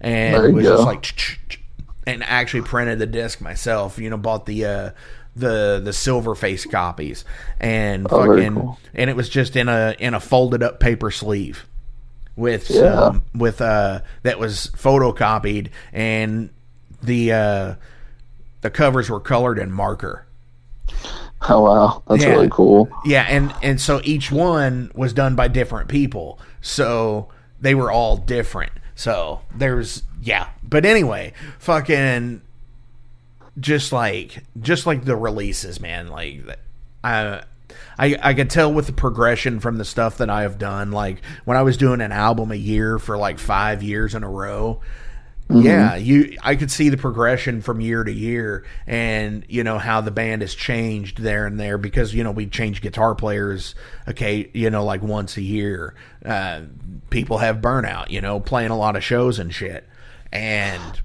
A: and it was go. just like, and actually printed the disc myself. You know, bought the. uh the the silver face copies and oh, fucking cool. and it was just in a in a folded up paper sleeve with yeah. um, with uh that was photocopied and the uh the covers were colored in marker.
B: Oh wow, that's yeah. really cool.
A: Yeah, and and so each one was done by different people. So they were all different. So there's yeah. But anyway, fucking just like just like the releases, man, like I I, I could tell with the progression from the stuff that I have done. Like when I was doing an album a year for like five years in a row, Mm-hmm. Yeah, you I could see the progression from year to year and you know how the band has changed there and there because you know we change guitar players okay, you know like once a year. Uh, people have burnout, you know, playing a lot of shows and shit. And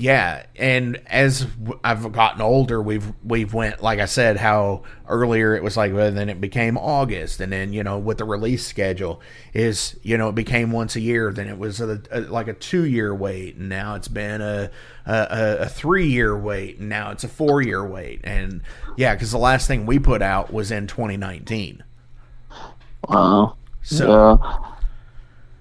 A: yeah, and as I've gotten older, we've we've went like I said how earlier it was like well, then it became August, and then you know with the release schedule is you know it became once a year, then it was a, a, like a two year wait, and now it's been a a, a three year wait, and now it's a four year wait, and yeah, because the last thing we put out was in 2019.
B: Wow. So. Yeah.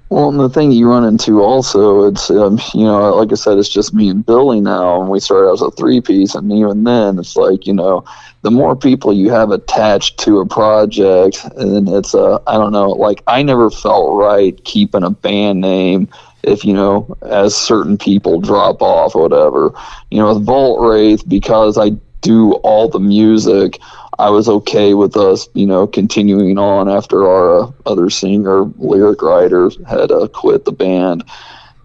B: Well, and the thing you run into also, it's um, you know, like I said, it's just me and Billy now, and we started as a three piece, and even then, it's like you know, the more people you have attached to a project, and it's a, uh, don't know, like I never felt right keeping a band name if you know, as certain people drop off or whatever, you know, with Vaultwraith because I do all the music. I was okay with us, you know, continuing on after our uh, other singer, lyric writer, had uh, quit the band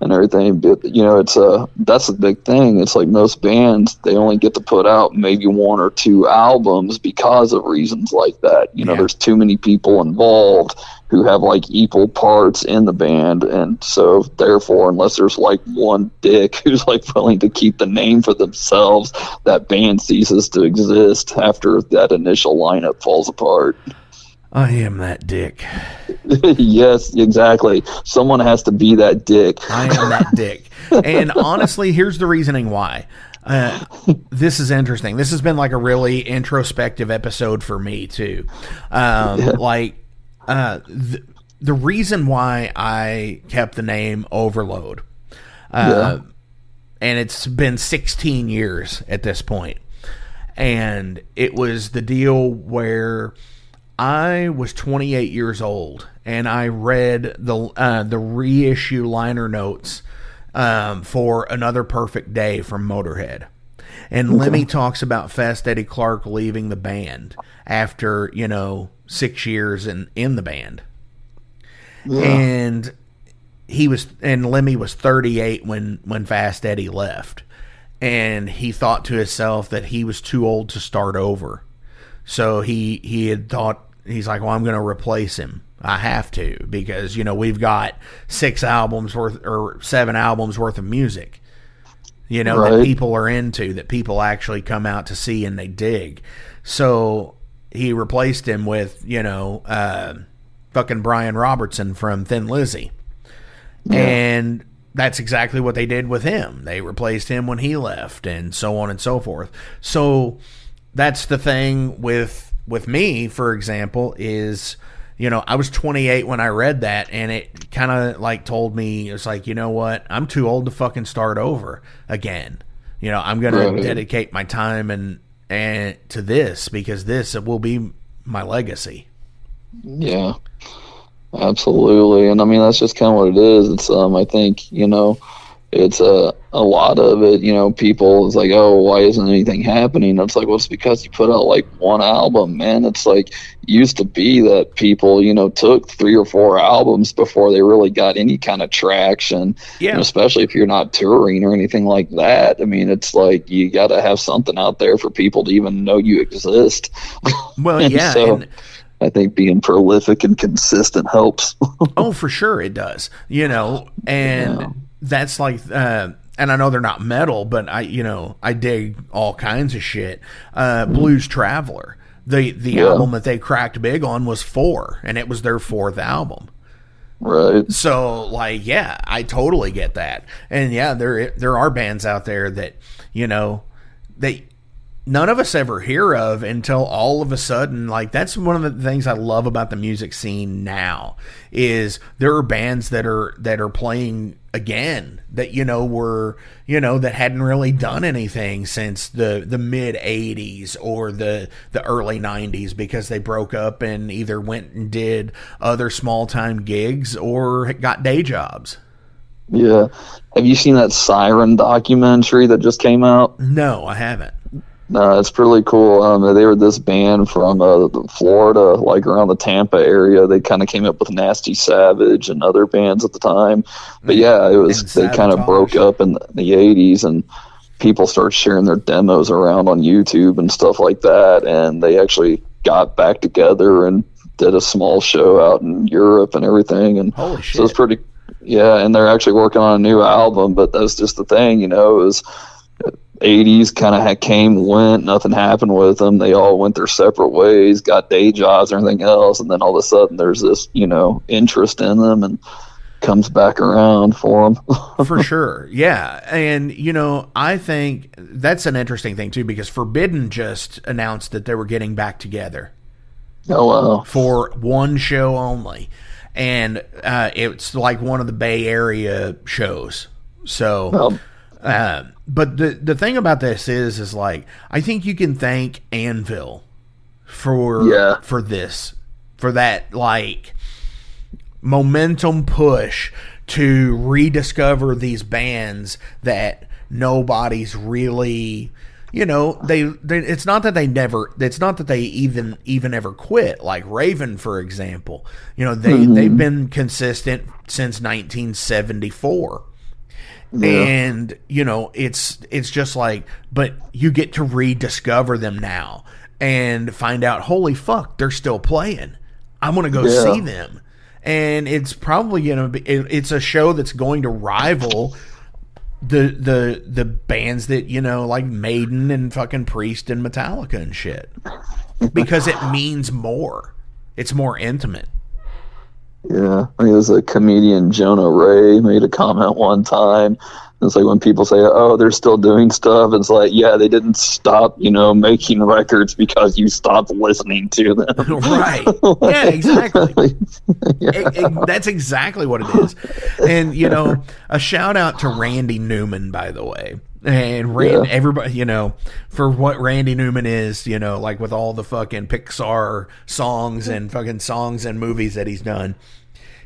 B: and everything. But you know, it's a uh, that's a big thing. It's like most bands, they only get to put out maybe one or two albums because of reasons like that. You know, yeah. there's too many people involved who have like equal parts in the band and so therefore unless there's like one dick who's like willing to keep the name for themselves that band ceases to exist after that initial lineup falls apart
A: I am that dick.
B: yes, exactly. Someone has to be that dick.
A: I am that dick. And honestly, here's the reasoning why. Uh, this is interesting. This has been like a really introspective episode for me too. Um, yeah. Like uh, the, the reason why I kept the name Overload, uh, yeah. and it's been 16 years at this point, and it was the deal where I was 28 years old and I read the uh, the reissue liner notes um, for another perfect day from Motorhead. And okay. Lemmy talks about Fast Eddie Clarke leaving the band after, you know, six years in, in the band. Yeah. And he was and Lemmy was 38 when when Fast Eddie left. And he thought to himself that he was too old to start over. So he he had thought he's like, "Well, I'm going to replace him. I have to because, you know, we've got six albums worth or seven albums worth of music." You know, right. that people are into, that people actually come out to see and they dig. So he replaced him with you know uh, fucking Brian Robertson from Thin Lizzy, yeah. and that's exactly what they did with him. They replaced him when he left, and so on and so forth. So that's the thing with with me, for example, is you know, I was 28 when I read that, and it kind of like told me it's like, you know what, I'm too old to fucking start over again. You know, I'm gonna
B: Right.
A: dedicate my time and and to this because this will be my legacy.
B: Yeah, absolutely. And I mean, that's just kind of what it is. It's, um, I think, you know, it's a, a lot of it, you know, people is like, oh, why isn't anything happening? It's like, well, it's because you put out like one album, man. It's like, it used to be that people, you know, took three or four albums before they really got any kind of traction.
A: Yeah.
B: Especially if you're not touring or anything like that. I mean, it's like you got to have something out there for people to even know you exist.
A: Well, yeah,
B: so-
A: and,
B: I think being prolific and consistent helps.
A: oh, for sure it does. You know, and
B: Yeah.
A: That's like, uh, and I know they're not metal, but I, you know, I dig all kinds of shit. Uh, Blues Traveler, the the
B: Yeah.
A: album that they cracked big on was four, and it was their fourth album.
B: right.
A: So like, yeah, I totally get that. And yeah, there there are bands out there that, you know, they none of us ever hear of until all of a sudden like that's one of the things I love about the music scene now is there are bands that are that are playing again that you know were you know that hadn't really done anything since the the mid 80s or the the early 90s because they broke up and either went and did other small time gigs or got day jobs.
B: Yeah. Have you seen that Siren documentary that just came out?
A: No, I haven't.
B: No, it's pretty cool. Um, they were this band from uh, Florida, like around the Tampa area. They kind of came up with Nasty Savage and other bands at the time. But yeah, it was
A: Mm. And
B: they kind of broke up in the, the '80s, and people started sharing their demos around on YouTube and stuff like that. And they actually got back together and did a small show out in Europe and everything. And so it's pretty, yeah. And they're actually working on a new album, but that's just the thing, you know. It was 80s kind of came, went, nothing happened with them. They all went their separate ways, got day jobs or anything else, and then all of a sudden there's this, you know, interest in them and comes back around for them.
A: for sure. Yeah. And, you know, I think that's an interesting thing, too, because Forbidden just announced that they were getting back together
B: oh wow,
A: for one show only. And uh, it's like one of the Bay Area shows. So,
B: well,
A: uh, but the, the thing about this is, is like, I think you can thank Anvil for,
B: Yeah.
A: for this, for that, like, momentum push to rediscover these bands that nobody's really you know they, they it's not that they never it's not that they even even ever quit. Like raven for example you know they they've mm-hmm. been consistent since 1974 and you know it's it's just like but you get to rediscover them now and find out holy fuck they're still playing. I'm gonna go
B: Yeah.
A: see them. And it's probably gonna be it's a show that's going to rival the the the bands that you know like maiden and fucking priest and metallica and shit. Because it means more. It's more intimate
B: yeah. I mean, there's a comedian Jonah Ray made a comment one time. It's like when people say, "Oh, they're still doing stuff." It's like, yeah, they didn't stop, you know, making records because you stopped listening to them.
A: right yeah exactly
B: yeah.
A: It- it- that's exactly what it is. And you know, a shout out to Randy Newman, by the way. And Rand,
B: Yeah.
A: everybody, you know, for what Randy Newman is, you know, like with all the fucking Pixar songs and fucking songs and movies that he's done,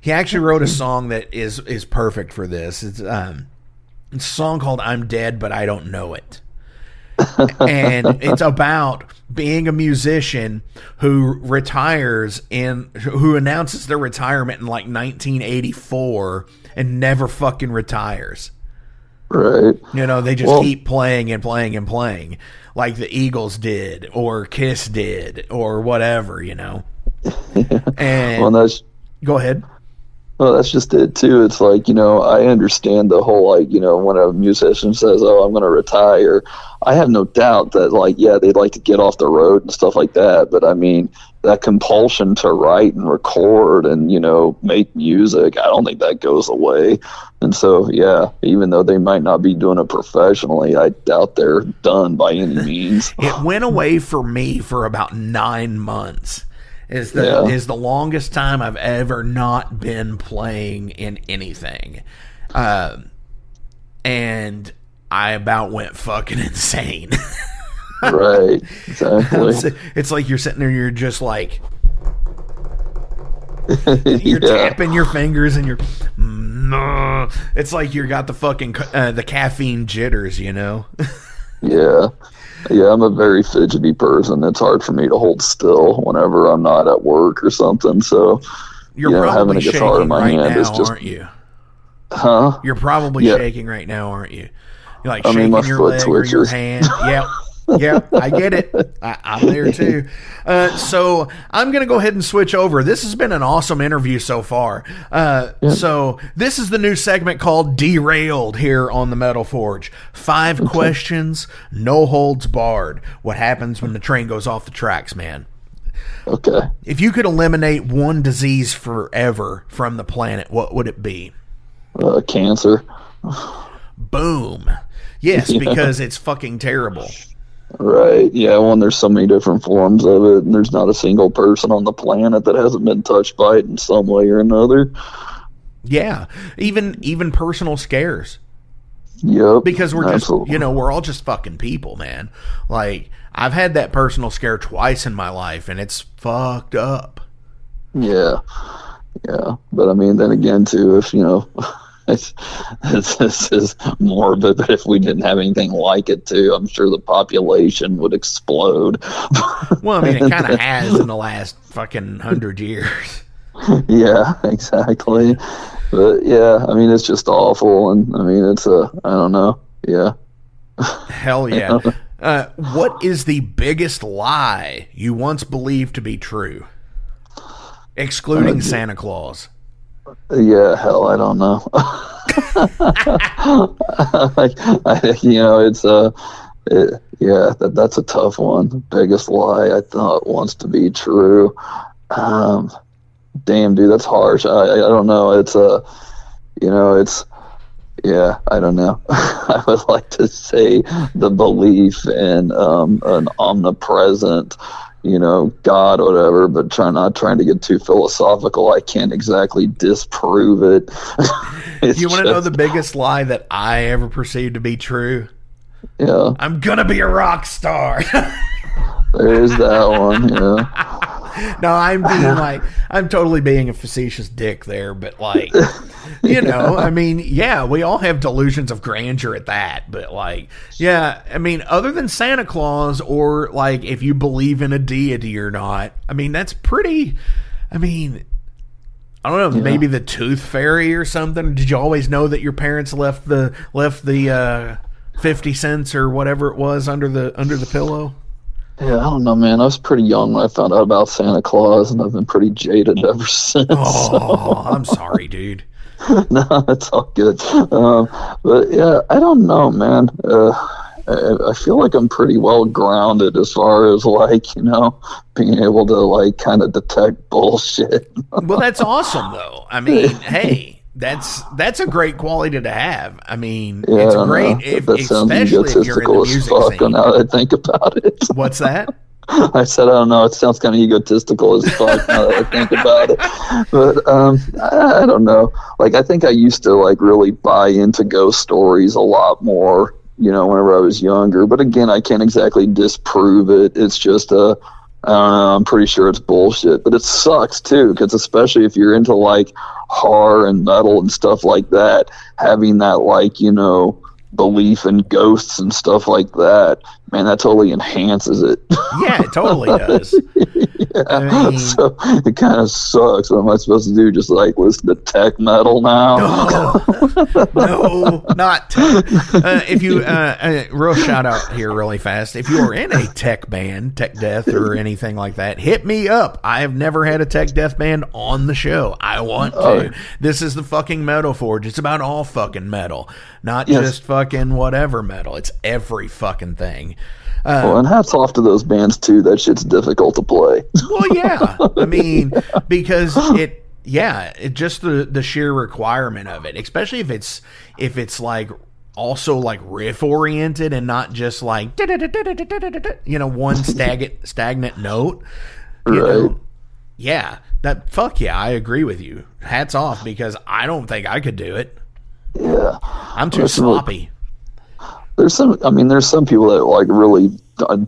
A: he actually wrote a song that is is perfect for this. It's um, it's a song called "I'm Dead, but I Don't Know It." and it's about being a musician who retires in who announces their retirement in like 1984 and never fucking retires.
B: Right.
A: You know, they just
B: Well-
A: keep playing and playing and playing like the Eagles did or Kiss did or whatever, you know. And
B: Well, that's
A: go ahead.
B: Well, that's just it too. It's like you know, I understand the whole like you know when a musician says, "Oh, I'm going to retire," I have no doubt that like yeah, they'd like to get off the road and stuff like that. But I mean, that compulsion to write and record and you know make music, I don't think that goes away. And so yeah, even though they might not be doing it professionally, I doubt they're done by any means.
A: It went away for me for about nine months. Is the
B: Yeah.
A: is the longest time I've ever not been playing in anything, um, and I about went fucking insane.
B: right. Exactly.
A: it's, it's like you're sitting there, you're just like you're
B: yeah.
A: tapping your fingers and you're. Mm, it's like you got the fucking uh, the caffeine jitters, you know.
B: Yeah. Yeah, I'm a very fidgety person. It's hard for me to hold still whenever I'm not at work or something. So,
A: You're
B: Yeah, having
A: probably
B: a guitar
A: shaking
B: in my
A: right
B: hand
A: now,
B: is just-
A: aren't you?
B: huh?
A: You're probably
B: Yeah.
A: shaking right now, aren't you? You're like
B: I
A: shaking
B: mean, my
A: your
B: foot
A: leg or your hand. Yeah. Yeah, I get it. I, I'm there too. Uh, so I'm going to go ahead and switch over. This has been an awesome interview so far. Uh, So this is the new segment called Derailed here on the Metal Forge. Five questions, no holds barred. What happens when the train goes off the tracks, man?
B: Okay.
A: If you could eliminate one disease forever from the planet, what would it be?
B: Uh, cancer.
A: Boom. Yes, because it's fucking terrible.
B: Right. Yeah. Well, and there's so many different forms of it, and there's not a single person on the planet that hasn't been touched by it in some way or another.
A: Yeah, even even personal scares
B: Yep.
A: because we're just
B: Absolutely.
A: you know we're all just fucking people, man. Like I've had that personal scare twice in my life, and it's fucked up.
B: Yeah, yeah, but I mean, then again, too, if you know, it's, it's, this is morbid, but if we didn't have anything like it, too, I'm sure the population would explode.
A: Well, I mean, it kind of has in the last fucking hundred years.
B: yeah, exactly. But yeah, I mean, it's just awful, and I mean, it's a, I don't know, yeah.
A: Hell yeah. Uh, what is the biggest lie you once believed to be true, excluding Santa Claus?
B: Yeah, hell, I don't know. like, I, you know, it's uh, it, yeah, that that's a tough one. Biggest lie I thought wants to be true. Um, damn, dude, that's harsh. I I, I don't know. It's uh, you know, it's yeah, I don't know. I would like to say the belief in um, an omnipresent, you know, God or whatever, but try not trying to get too philosophical. I can't exactly disprove it.
A: You want to know the biggest lie that I ever perceived to be true?
B: Yeah,
A: I'm gonna be a rock star.
B: there is that one. Yeah,
A: no, I'm being like, I'm totally being a facetious dick there, but like, you know, I mean, yeah, we all have delusions of grandeur at that, but like, yeah, I mean, other than Santa Claus or like if you believe in a deity or not, I mean, that's pretty, I mean, I don't know, maybe the tooth fairy or something. Did you always know that your parents left the left the uh, fifty cents or whatever it was under the under the pillow?
B: Yeah. I don't know, man. I was pretty young when I found out about Santa Claus, and I've been pretty jaded ever since.
A: Oh, I'm sorry, dude.
B: no, it's all good. Um, but yeah, I don't know, man. Uh, I, I feel like I'm pretty well grounded as far as like you know being able to like kind of detect bullshit.
A: Well, that's awesome, though. I mean, hey, that's that's a great quality to have. I mean,
B: Yeah,
A: it's
B: I
A: great, if, especially if you're in the
B: egotistical as
A: music
B: fuck.
A: scene.
B: Now that I think about it.
A: What's that?
B: I said, I don't know. It sounds kind of egotistical as fuck now that I think about it. But um, I, I don't know. Like, I think I used to like really buy into ghost stories a lot more. You know, whenever I was younger. But again, I can't exactly disprove it. It's just a. I don't know. I'm pretty sure it's bullshit, but it sucks too, because especially if you're into like horror and metal and stuff like that, having that like you know belief in ghosts and stuff like that, man, that totally enhances it.
A: Yeah, it totally does. I mean-
B: so it kind of sucks. What am I supposed to do? Just like listen to tech metal now?
A: No, no, not tech. Uh, if you, uh, uh, real shout out here, really fast. If you are in a tech band, tech death, or anything like that, hit me up. I have never had a tech death band on the show. I want to.
B: Oh.
A: This is the fucking Metal Forge. It's about all fucking metal, not
B: Yes.
A: just fucking whatever metal. It's every fucking thing.
B: Uh, well, and hats off to those bands too. That shit's difficult to play.
A: Well, yeah. I mean, because it, yeah, it just the the sheer requirement of it, especially if it's if it's like also like riff oriented and not just like you know one stagnant stagnant note. You
B: Right.
A: know, Yeah, that fuck yeah, I agree with you. Hats off because I don't think I could do it.
B: Yeah,
A: I'm too sloppy.
B: There's some. I mean, there's some people that like really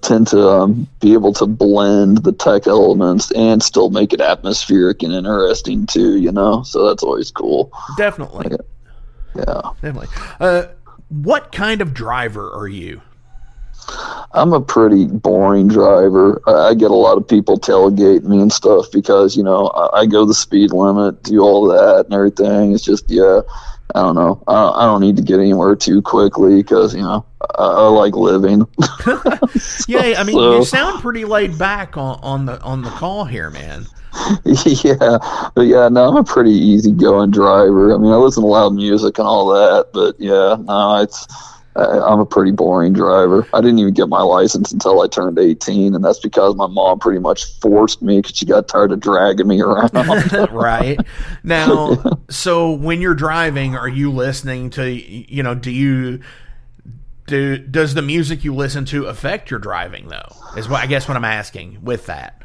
B: tend to um, be able to blend the tech elements and still make it atmospheric and interesting too. You know, so that's always cool.
A: Definitely.
B: Yeah, yeah.
A: definitely. Uh, what kind of driver are you?
B: I'm a pretty boring driver. I, get a lot of people tailgate me and stuff because you know I, I, go the speed limit, do all that and everything. It's just yeah, I don't know. I, I don't need to get anywhere too quickly because you know I, I like living.
A: so, yeah, I mean so. you sound pretty laid back on, on the on the call here, man.
B: yeah, but yeah, no, I'm a pretty easygoing driver. I mean, I listen to loud music and all that, but yeah, no, it's I'm a pretty boring driver. I didn't even get my license until I turned 18, and that's because my mom pretty much forced me because she got tired of dragging me around.
A: right now, so when you're driving, are you listening to you know? Do you do does the music you listen to affect your driving though? Is what I guess what I'm asking with that.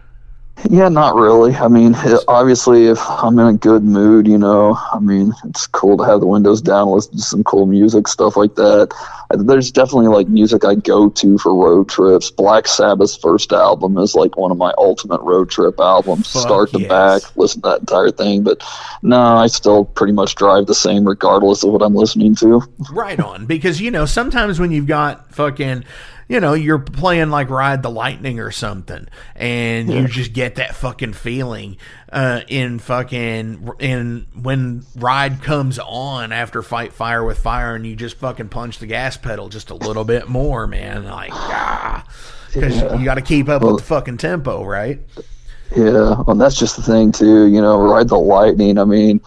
B: Yeah, not really. I mean, obviously, if I'm in a good mood, you know, I mean, it's cool to have the windows down, listen to some cool music, stuff like that. There's definitely like music I go to for road trips. Black Sabbath's first album is like one of my ultimate road trip albums, Fuck start to yes. back, listen to that entire thing. But no, I still pretty much drive the same regardless of what I'm listening to.
A: Right on, because you know sometimes when you've got fucking you know, you're playing like Ride the Lightning or something, and yeah. you just get that fucking feeling uh, in fucking in when Ride comes on after Fight Fire with Fire, and you just fucking punch the gas pedal just a little bit more, man. Like ah, because yeah. you got to keep up well, with the fucking tempo, right?
B: Yeah, well, that's just the thing too. You know, Ride the Lightning. I mean,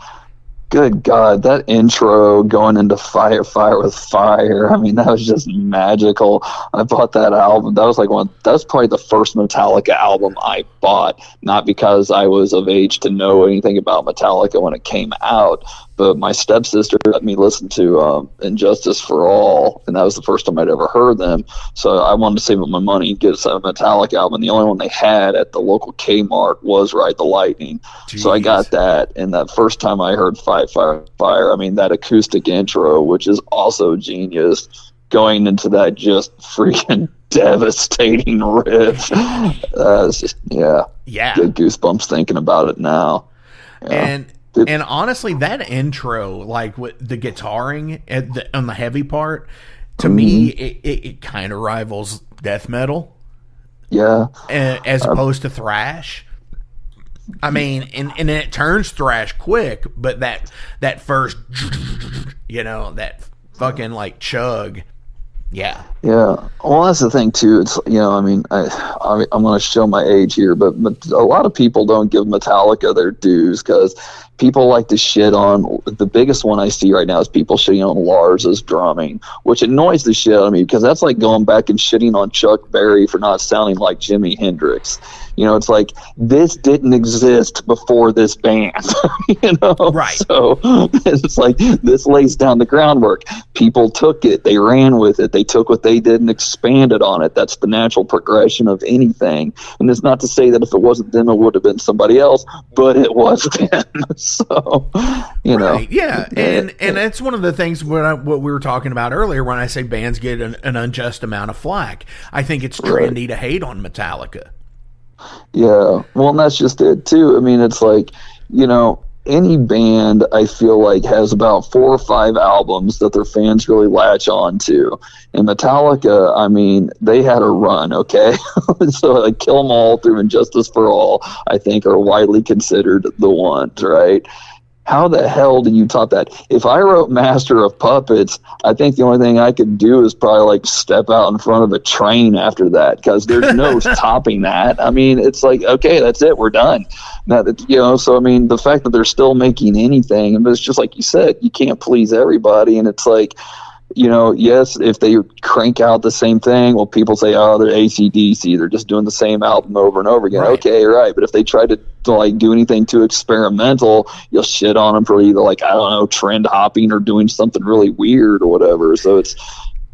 B: good God, that intro going into Fight Fire with Fire. I mean, that was just magical. I bought that album. That was like one. That was probably the first Metallica album I bought. Not because I was of age to know anything about Metallica when it came out, but my stepsister let me listen to um, And Justice for All, and that was the first time I'd ever heard them. So I wanted to save up my money and get a Metallica album. The only one they had at the local Kmart was Ride the Lightning. Jeez. So I got that, and that first time I heard Fire Fire, I mean that acoustic intro, which is also genius, going into that just freaking devastating riff. Uh, just yeah,
A: yeah,
B: get goosebumps thinking about it now.
A: Yeah. And and honestly, that intro, like with the guitaring at the, on the heavy part, to mm-hmm. me, it, it, it kind of rivals death metal.
B: Yeah.
A: As opposed to thrash. I mean, and, and it turns thrash quick, but that that first, you know, that fucking like chug yeah.
B: Yeah. Well, that's the thing too. It's you know, I mean, I, I am going to show my age here, but a lot of people don't give Metallica their dues because people like to shit on. The biggest one I see right now is people shitting on Lars's drumming, which annoys the shit out of me because that's like going back and shitting on Chuck Berry for not sounding like Jimi Hendrix. You know, it's like this didn't exist before this band. you know,
A: right?
B: So it's like this lays down the groundwork. People took it, they ran with it, they took what they did and expanded on it. That's the natural progression of anything. And it's not to say that if it wasn't them, it would have been somebody else, but it was them. so you know,
A: right, yeah, and and that's one of the things what I, what we were talking about earlier when I say bands get an, an unjust amount of flack. I think it's trendy right. to hate on Metallica.
B: Yeah, well, and that's just it too. I mean, it's like you know, any band I feel like has about four or five albums that their fans really latch on to. And Metallica, I mean, they had a run, okay? so like Kill 'Em All through And Justice for All, I think are widely considered the ones, right? How the hell do you top that? If I wrote Master of Puppets, I think the only thing I could do is probably like step out in front of a train after that because there's no topping that. I mean, it's like, okay, that's it, we're done. That you know, so I mean, the fact that they're still making anything, and it's just like you said, you can't please everybody, and it's like you know, yes, if they crank out the same thing, well, people say, oh, they're ACDC. They're just doing the same album over and over again. Right. Okay, right. But if they try to, to, like do anything too experimental, you'll shit on them for either like, I don't know, trend hopping or doing something really weird or whatever. So it's,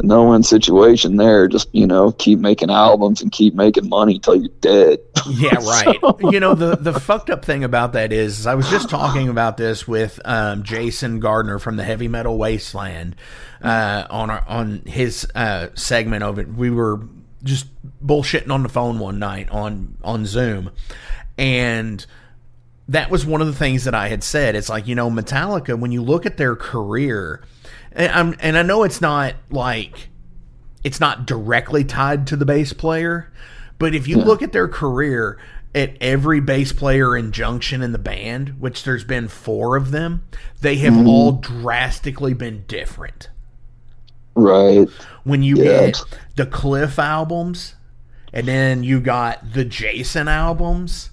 B: no win situation there. Just you know, keep making albums and keep making money till you're dead.
A: Yeah, right. so. You know, the the fucked up thing about that is, is I was just talking about this with um, Jason Gardner from the Heavy Metal Wasteland uh, on our, on his uh, segment of it. We were just bullshitting on the phone one night on on Zoom, and that was one of the things that I had said. It's like you know, Metallica. When you look at their career, and, I'm, and I know it's not like it's not directly tied to the bass player, but if you yeah. look at their career, at every bass player in Junction in the band, which there's been four of them, they have mm. all drastically been different.
B: Right.
A: When you yeah. get the Cliff albums, and then you got the Jason albums,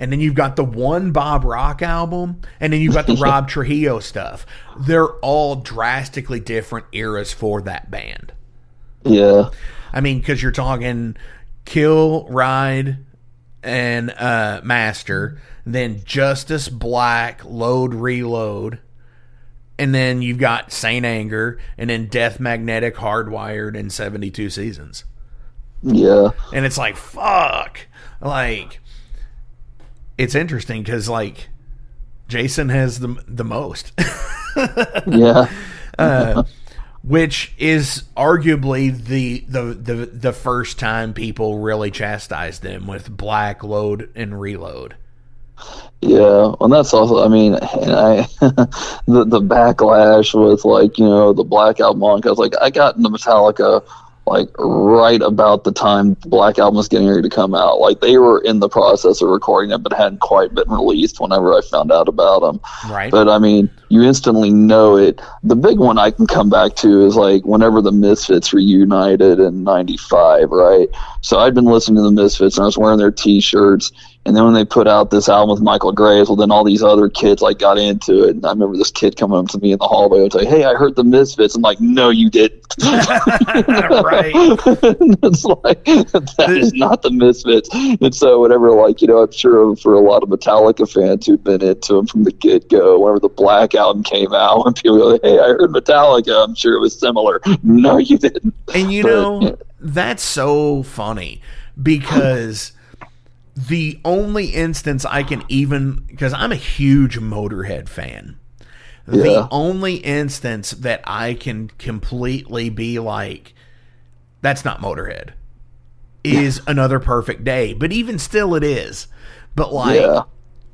A: and then you've got the one Bob Rock album, and then you've got the Rob Trujillo stuff. They're all drastically different eras for that band.
B: Yeah.
A: I mean, because you're talking Kill, Ride, and uh, Master, then Justice, Black, Load, Reload and then you've got Saint Anger, and then Death Magnetic, Hardwired, and 72 Seasons.
B: Yeah.
A: And it's like, fuck. Like, it's interesting because, like, Jason has the, the most.
B: yeah.
A: uh, which is arguably the, the the the first time people really chastised them with Black Load and Reload.
B: Yeah, and that's also. I mean, and I the the backlash with like you know the blackout monk. I was like I got into Metallica like right about the time Black Album was getting ready to come out. Like they were in the process of recording it, but hadn't quite been released. Whenever I found out about them,
A: right?
B: But I mean, you instantly know it. The big one I can come back to is like whenever the Misfits reunited in '95, right? So I'd been listening to the Misfits and I was wearing their T-shirts and then when they put out this album with Michael Graves, well, then all these other kids like got into it. And I remember this kid coming up to me in the hallway and say, "Hey, I heard the Misfits." I'm like, "No, you didn't."
A: right.
B: it's like that is not the Misfits. And so, whatever, like you know, I'm sure for a lot of Metallica fans who've been into them from the get go, whenever the Black album came out, when people go, "Hey, I heard Metallica," I'm sure it was similar. No, you didn't.
A: And you but, know, yeah. that's so funny because the only instance I can even because I'm a huge Motorhead fan. Yeah. The only instance that I can completely be like, that's not Motorhead, is another perfect day. But even still, it is. But like, yeah.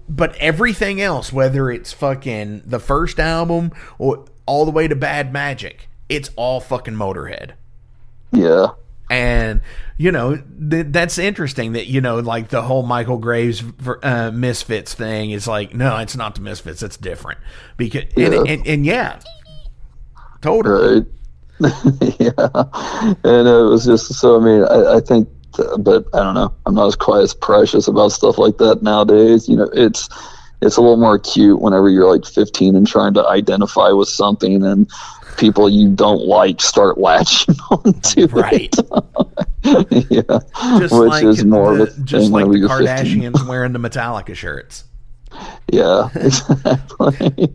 A: but everything else, whether it's fucking the first album or all the way to Bad Magic, it's all fucking Motorhead.
B: Yeah.
A: And you know th- that's interesting that you know like the whole Michael Graves uh, Misfits thing is like no, it's not the Misfits, it's different because yeah. And, and, and, yeah, totally.
B: Right. yeah, and it was just so. I mean, I, I think, but I don't know. I'm not as quite as precious about stuff like that nowadays. You know, it's it's a little more cute whenever you're like 15 and trying to identify with something and people you don't like start latching onto
A: right.
B: it. yeah, just which like is more
A: the,
B: of a
A: just like the Kardashians wearing the Metallica shirts.
B: Yeah, exactly.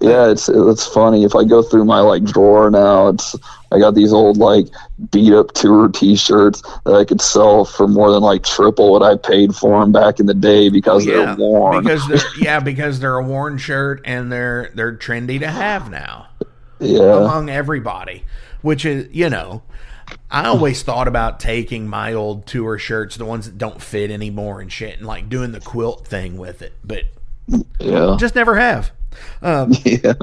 B: yeah, it's it's funny. If I go through my like drawer now, it's I got these old like beat up tour T-shirts that I could sell for more than like triple what I paid for them back in the day because oh, yeah, they're worn.
A: Because they're, yeah, because they're a worn shirt and they're they're trendy to have now
B: yeah.
A: among everybody, which is, you know, I always thought about taking my old tour shirts, the ones that don't fit anymore and shit, and like doing the quilt thing with it, but
B: yeah,
A: just never have. Um,
B: yeah.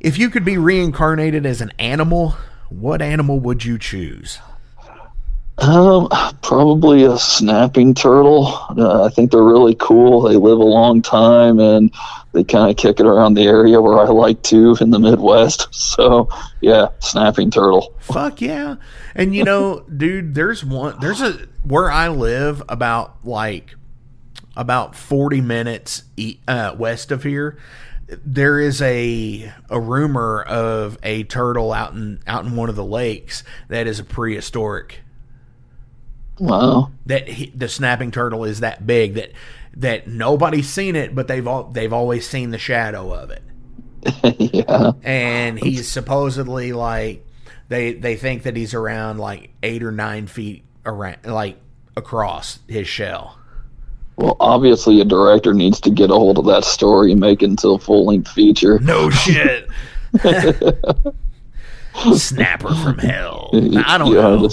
A: If you could be reincarnated as an animal, what animal would you choose?
B: Um, probably a snapping turtle. Uh, I think they're really cool. They live a long time and they kind of kick it around the area where I like to in the Midwest. So yeah, snapping turtle.
A: Fuck yeah! And you know, dude, there's one. There's a where I live about like about forty minutes uh, west of here. There is a a rumor of a turtle out in out in one of the lakes that is a prehistoric
B: Wow.
A: That he, the snapping turtle is that big that that nobody's seen it, but they've all they've always seen the shadow of it.
B: yeah.
A: And he's supposedly like they they think that he's around like eight or nine feet around, like across his shell.
B: Well, obviously, a director needs to get a hold of that story and make it into a full length feature.
A: No shit. Snapper from hell. I don't
B: Yeah,
A: know.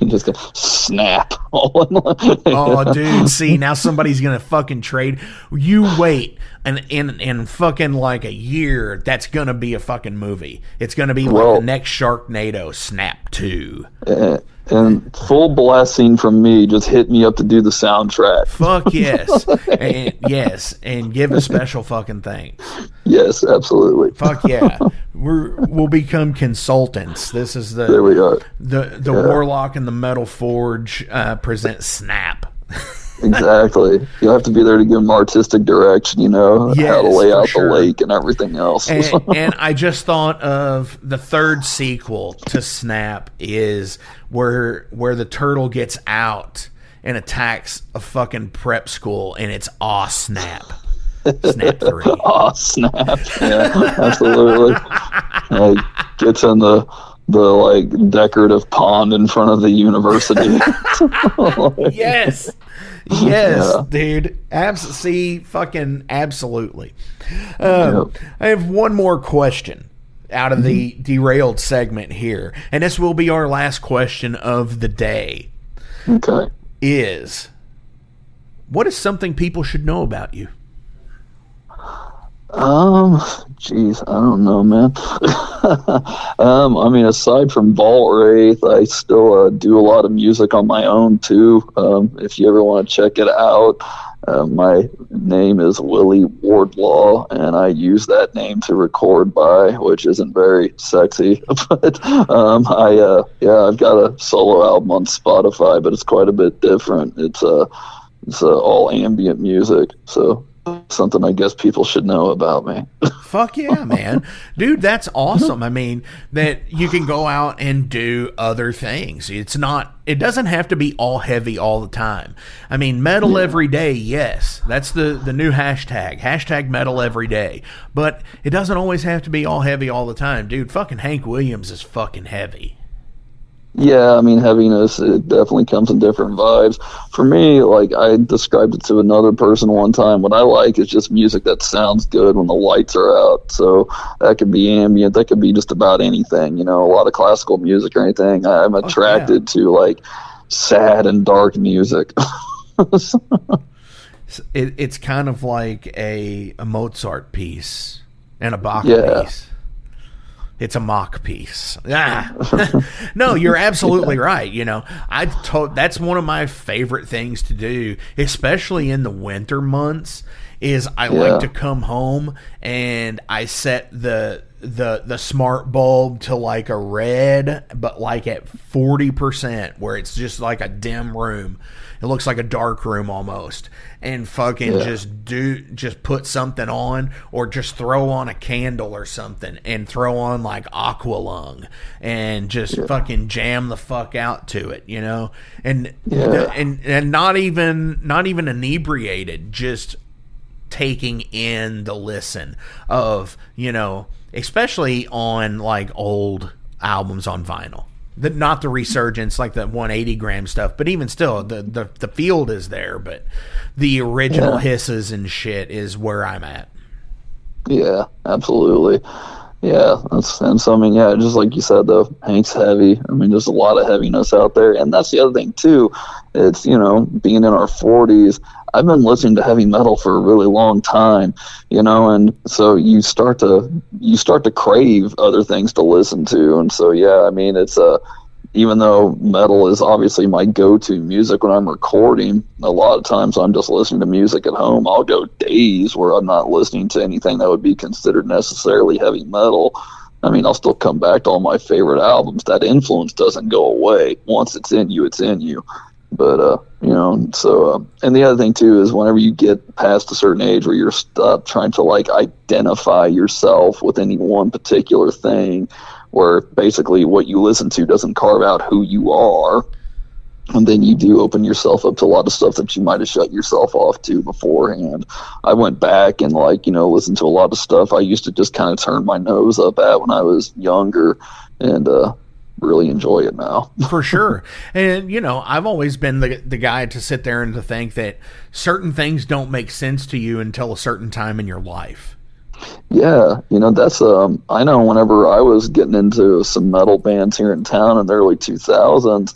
B: just- go snap.
A: Oh, dude, see now somebody's gonna fucking trade. You wait, and in in fucking like a year, that's gonna be a fucking movie. It's gonna be like
B: Well-
A: the next Sharknado, Snap Two.
B: and, and full blessing from me. Just hit me up to do the soundtrack.
A: Fuck yes, and yes, and give a special fucking thanks.
B: Yes, absolutely.
A: Fuck yeah, we're we'll become consultants. This is the
B: There we are.
A: the the Warlock and the Metal Forge uh, present Snap.
B: Exactly. You'll have to be there to give them artistic direction, you know, how to
A: Yes,
B: lay out
A: sure.
B: the lake and everything else.
A: and, and I just thought of the third sequel to Snap is where where the turtle gets out and attacks a fucking prep school and it's aw snap. Snap three.
B: oh, snap. Yeah, absolutely. like, gets in the the like decorative pond in front of the university.
A: Yes. Yes,
B: Yeah.
A: dude. Abs see fucking absolutely. Um,
B: Yep.
A: I have one more question out of the derailed segment here, and this will be our last question of the day.
B: okay.
A: is what is something people should know about you?
B: Um, jeez, I don't know, man. um, I mean, aside from Vaultwraith, I still uh, do a lot of music on my own too. Um, if you ever want to check it out, uh, my name is Willie Wardlaw, and I use that name to record by, which isn't very sexy. but um, I, uh, yeah, I've got a solo album on Spotify, but it's quite a bit different. It's uh, it's uh, all ambient music, so something I guess people should know about me.
A: Fuck yeah, man. Dude, that's awesome. I mean, that you can go out and do other things. It's not it doesn't have to be all heavy all the time. I mean, metal every day, yes. That's the the new hashtag. Hashtag metal every day. But it doesn't always have to be all heavy all the time. Dude, fucking Hank Williams is fucking heavy.
B: Yeah, I mean, heaviness, it definitely comes in different vibes. For me, like, I described it to another person one time. What I like is just music that sounds good when the lights are out. So that could be ambient, that could be just about anything, you know, a lot of classical music or anything. I'm oh, attracted to, like, sad and dark music.
A: It, it's kind of like a, a Mozart piece and a Bach
B: Yeah.
A: piece. It's a mock piece. Ah. no, you're absolutely right. You know, I told that's one of my favorite things to do, especially in the winter months. Is I
B: Yeah.
A: like to come home and I set the the the smart bulb to like a red, but like at forty percent, where it's just like a dim room. It looks like a dark room almost, and fucking
B: Yeah.
A: just do just put something on, or just throw on a candle or something, and throw on like Aqualung, and just fucking jam the fuck out to it, you know, and
B: Yeah.
A: and and not even not even inebriated, just taking in the listen of you know especially on like old albums on vinyl the, not the resurgence like the 180 gram stuff but even still the the, the field is there but the original
B: Yeah.
A: hisses and shit is where i'm at
B: Yeah, absolutely. Yeah, that's and so I mean, yeah, just like you said though, Hank's heavy. I mean, there's a lot of heaviness out there, and that's the other thing too. It's you know, being in our 40s, I've been listening to heavy metal for a really long time, you know, and so you start to you start to crave other things to listen to, and so yeah, I mean, it's a even though metal is obviously my go-to music when I'm recording, a lot of times I'm just listening to music at home. I'll go days where I'm not listening to anything that would be considered necessarily heavy metal. I mean, I'll still come back to all my favorite albums. That influence doesn't go away. Once it's in you, it's in you. But uh, you know, so uh, and the other thing too is whenever you get past a certain age where you're stop trying to like identify yourself with any one particular thing, where basically what you listen to doesn't carve out who you are, and then you do open yourself up to a lot of stuff that you might have shut yourself off to beforehand. I went back and like you know listened to a lot of stuff I used to just kind of turn my nose up at when I was younger, and uh, really enjoy it now.
A: For sure. And you know, I've always been the the guy to sit there and to think that certain things don't make sense to you until a certain time in your life.
B: Yeah, you know that's um I know whenever I was getting into some metal bands here in town in the early 2000s,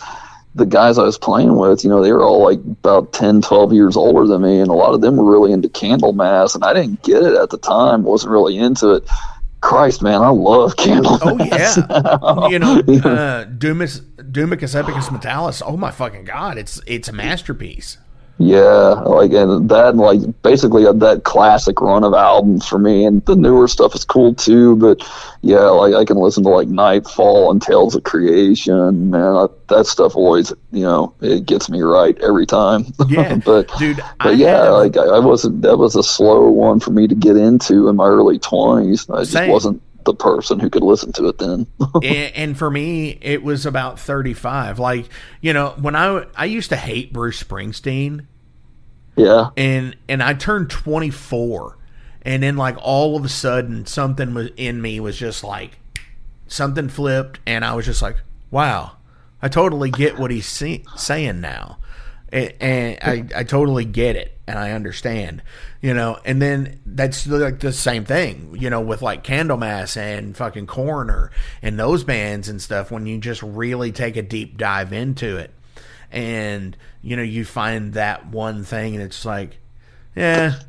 B: the guys I was playing with, you know, they were all like about 10, 12 years older than me and a lot of them were really into Candlemass and I didn't get it at the time, wasn't really into it. Christ, man, I love Candlemass.
A: Oh yeah, you know, uh, Domus Doomicus Epicus Metallis. Oh my fucking god, it's it's a masterpiece.
B: Yeah, like and that like basically uh, that classic run of albums for me, and the newer stuff is cool too. But yeah, like I can listen to like Nightfall and Tales of Creation, man. I, that stuff always, you know, it gets me right every time.
A: Yeah,
B: but
A: dude,
B: but I yeah, like I, I, wasn't. That was a slow one for me to get into in my early twenties. I just Same. wasn't the person who could listen to it then.
A: and, and, for me, it was about 35. Like, you know, when I I used to hate Bruce Springsteen.
B: Yeah.
A: And and I turned 24 and then like all of a sudden something was in me was just like something flipped and I was just like, "Wow. I totally get what he's see- saying now." and I, I totally get it and I understand, you know. And then that's like the same thing, you know, with like Candlemass and fucking Coroner and those bands and stuff. When you just really take a deep dive into it, and you know, you find that one thing, and it's like, yeah,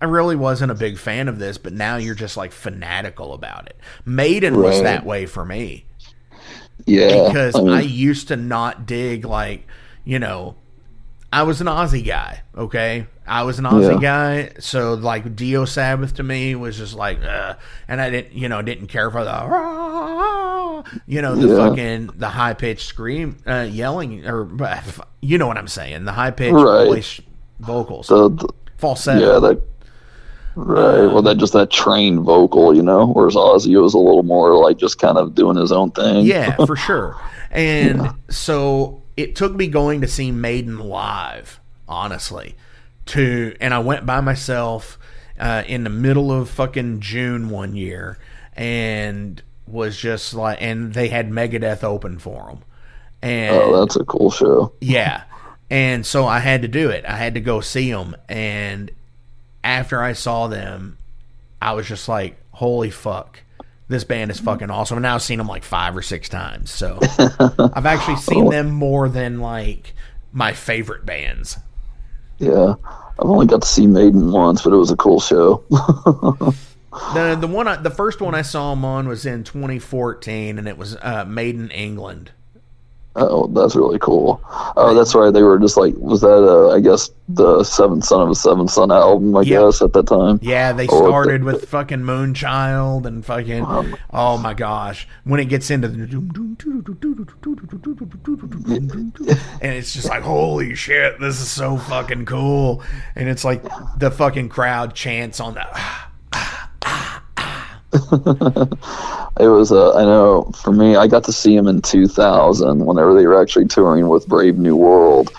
A: I really wasn't a big fan of this, but now you're just like fanatical about it. Maiden right. was that way for me.
B: Yeah,
A: because I, mean, I used to not dig like you know I was an Ozzy guy, okay? I was an Ozzy yeah. guy, so like Dio Sabbath to me was just like, uh, and I didn't, you know, didn't care for the, you know, the yeah. fucking the high pitched scream, uh, yelling, or you know what I'm saying, the high pitched right. voice vocals, the, the, falsetto.
B: Yeah, that. Right. well, that just that trained vocal, you know, whereas Ozzy was a little more like just kind of doing his own thing.
A: Yeah, for sure. And yeah. so it took me going to see Maiden live, honestly, to and I went by myself uh, in the middle of fucking June one year and was just like, and they had Megadeth open for them. And
B: oh, that's a cool show.
A: Yeah, and so I had to do it. I had to go see them, and after I saw them, I was just like, "Holy fuck!" This band is fucking awesome. And now I've seen them like five or six times. So I've actually seen them more than like my favorite bands.
B: Yeah. I've only got to see Maiden once, but it was a cool show.
A: the the one I, the first one I saw them on was in 2014, and it was uh, Maiden England.
B: Oh, that's really cool. Oh, that's right. They were just like, was that, uh, I guess, the Seventh Son of a Seventh Son album, I yep. guess, at that time?
A: Yeah, they started the, with fucking Moonchild and fucking, um, oh my gosh. When it gets into the, and it's just like, holy shit, this is so fucking cool. And it's like the fucking crowd chants on the,
B: it was uh, I know for me I got to see him in 2000 whenever they were actually touring with Brave New World.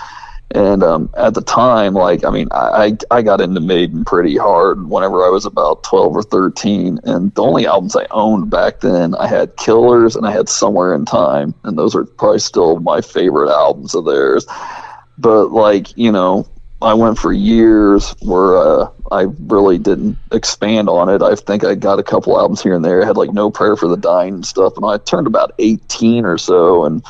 B: And um, at the time like I mean I, I got into Maiden pretty hard whenever I was about 12 or 13 and the only albums I owned back then I had Killers and I had Somewhere in Time. And those are probably still my favorite albums of theirs. But like you know I went for years where uh, I really didn't expand on it. I think I got a couple albums here and there. I had like No Prayer for the Dying and stuff. And I turned about 18 or so and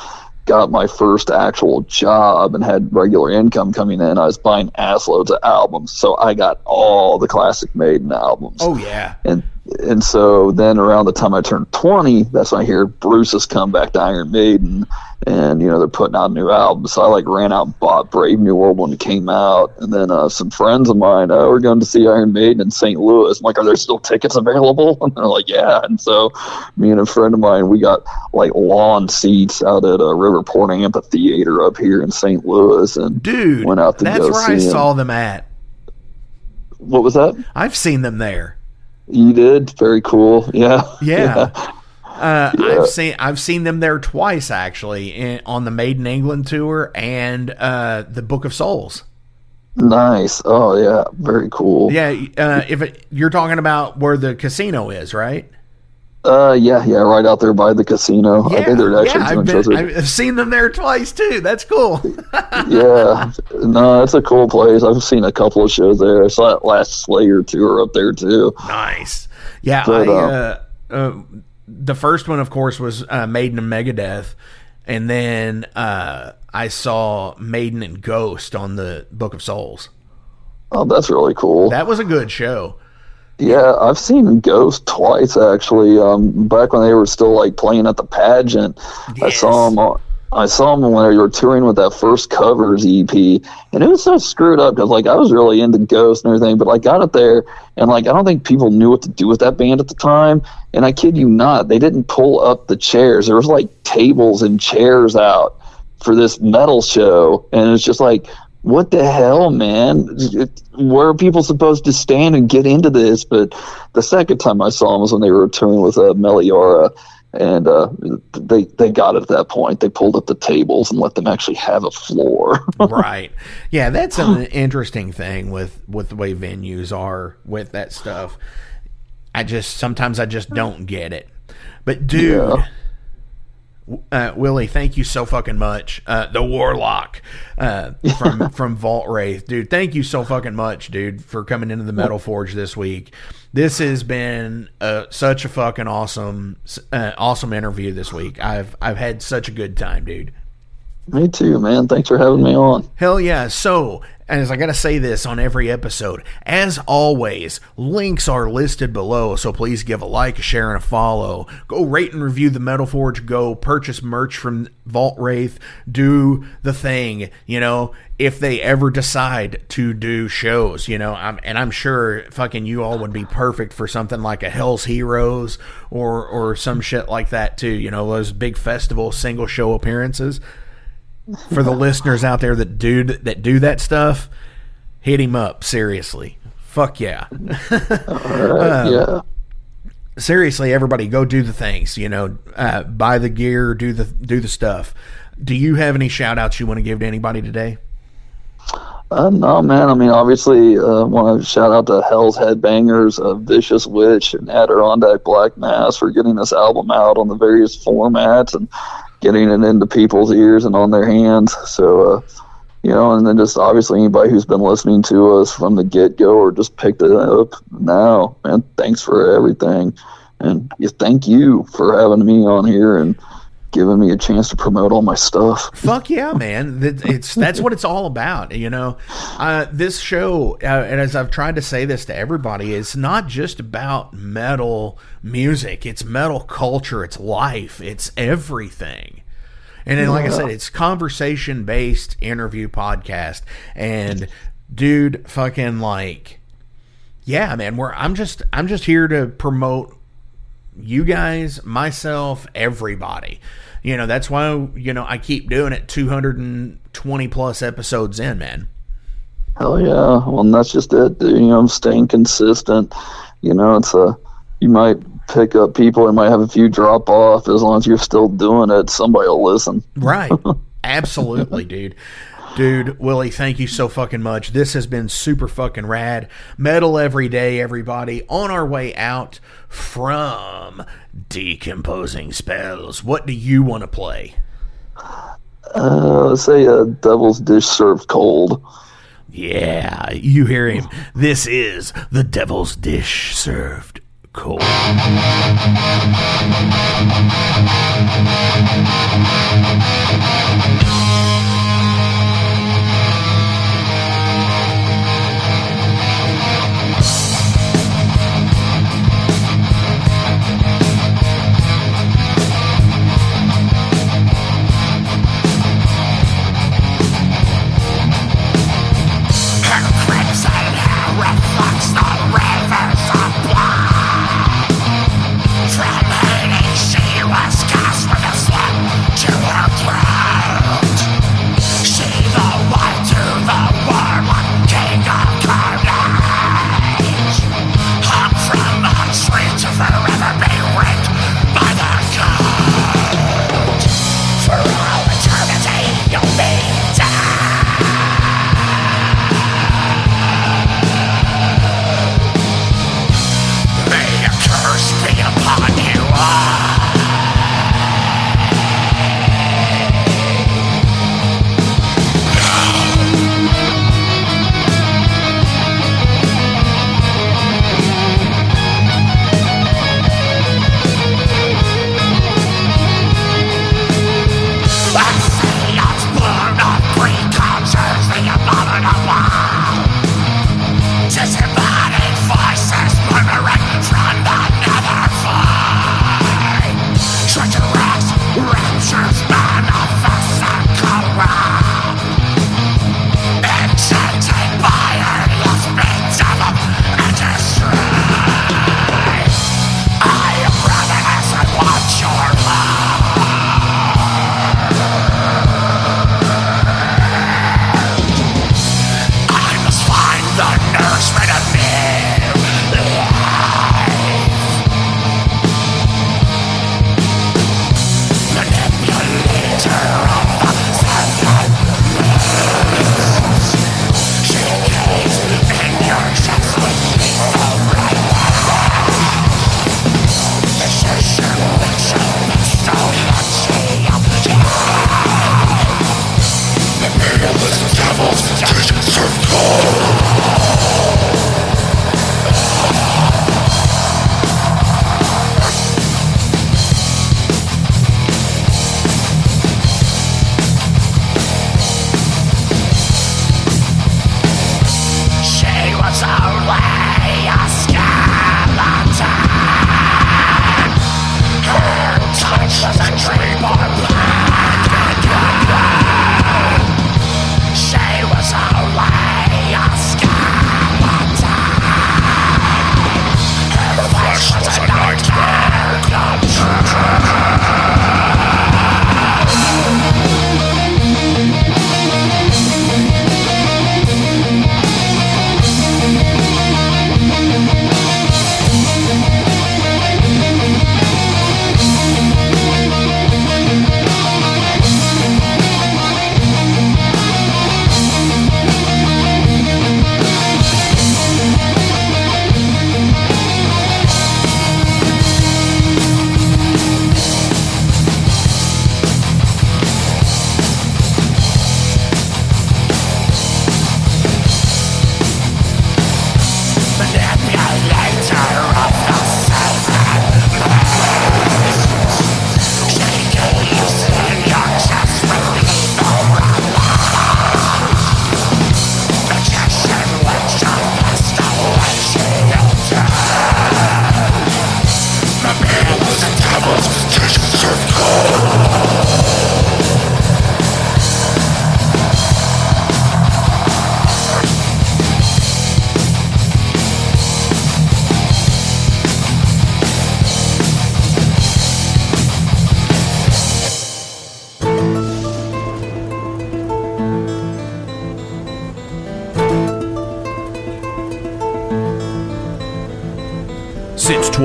B: got my first actual job and had regular income coming in. I was buying ass loads of albums. So I got all the classic Maiden albums.
A: Oh, yeah.
B: And and so then around the time I turned 20, that's when I hear Bruce has come back to Iron Maiden and, you know, they're putting out a new albums. So I like ran out and bought Brave New World when it came out. And then uh, some friends of mine, oh, we're going to see Iron Maiden in St. Louis. I'm like, are there still tickets available? And they're like, yeah. And so me and a friend of mine, we got like lawn seats out at a uh, Riverport Amphitheater up here in St. Louis. And
A: dude,
B: went out to
A: that's
B: go
A: where
B: see
A: I
B: him.
A: saw them at.
B: What was that?
A: I've seen them there.
B: You did very cool. Yeah.
A: Yeah. Uh, yeah. I've seen I've seen them there twice actually in, on the Maiden England tour and uh, the Book of Souls.
B: Nice. Oh yeah, very cool.
A: Yeah. Uh, if it, you're talking about where the casino is, right?
B: Uh, yeah, yeah, right out there by the casino. Yeah, I think they're actually
A: yeah,
B: doing
A: I've, been, I've seen them there twice too. That's cool.
B: yeah, no, it's a cool place. I've seen a couple of shows there. I saw that last Slayer tour up there too.
A: Nice. Yeah, but, I, um, uh, uh, the first one, of course, was uh, Maiden and Megadeth, and then uh, I saw Maiden and Ghost on the Book of Souls.
B: Oh, that's really cool.
A: That was a good show.
B: Yeah, I've seen Ghost twice actually. Um, back when they were still like playing at the pageant, yes. I saw them. I saw them when they were touring with that first covers EP, and it was so screwed up because like I was really into Ghost and everything, but like got up there and like I don't think people knew what to do with that band at the time. And I kid you not, they didn't pull up the chairs. There was like tables and chairs out for this metal show, and it's just like what the hell, man? Where are people supposed to stand and get into this? But the second time I saw them was when they were touring with uh, Meliora, and uh, they they got it at that point. They pulled up the tables and let them actually have a floor.
A: right. Yeah, that's an interesting thing with with the way venues are with that stuff. I just sometimes I just don't get it. But dude. Yeah uh, Willie, thank you so fucking much. Uh, the Warlock uh, from from Vaultwraith, dude. Thank you so fucking much, dude, for coming into the Metal Forge this week. This has been uh, such a fucking awesome, uh, awesome interview this week. I've I've had such a good time, dude.
B: Me too, man. Thanks for having me on.
A: Hell yeah. So, as I got to say this on every episode, as always, links are listed below. So please give a like, a share, and a follow. Go rate and review the Metal Forge. Go purchase merch from Vaultwraith. Do the thing, you know, if they ever decide to do shows, you know, I'm, and I'm sure fucking you all would be perfect for something like a Hell's Heroes or, or some shit like that too. You know, those big festival single show appearances for the listeners out there that do that do that stuff, hit him up seriously. Fuck yeah.
B: uh, yeah.
A: Seriously, everybody, go do the things. You know, uh, buy the gear, do the do the stuff. Do you have any shout outs you want to give to anybody today?
B: Uh, no, man. I mean, obviously, uh, want to shout out to Hell's Headbangers, uh, Vicious Witch, and Adirondack Black Mass for getting this album out on the various formats and getting it into people's ears and on their hands. So, uh, you know, and then just obviously anybody who's been listening to us from the get go or just picked it up now, man, thanks for everything. And thank you for having me on here and giving me a chance to promote all my stuff.
A: Fuck yeah, man! It's that's what it's all about. You know, uh, this show, uh, and as I've tried to say this to everybody, it's not just about metal music. It's metal culture. It's life. It's everything. And then, like I said, it's conversation based interview podcast. And dude, fucking like, yeah, man. We're I'm just I'm just here to promote you guys, myself, everybody. You know, that's why, you know, I keep doing it 220 plus episodes in, man.
B: Hell yeah. Well, that's just it. You know, I'm staying consistent. You know, it's a, you might pick up people and might have a few drop off. As long as you're still doing it, somebody will listen.
A: Right. Absolutely, dude. Dude, Willie, thank you so fucking much. This has been super fucking rad. Metal every day, everybody. On our way out from decomposing spells, what do you want to play?
B: Uh, let's say a devil's dish served cold.
A: Yeah, you hear him. This is the devil's dish served cold.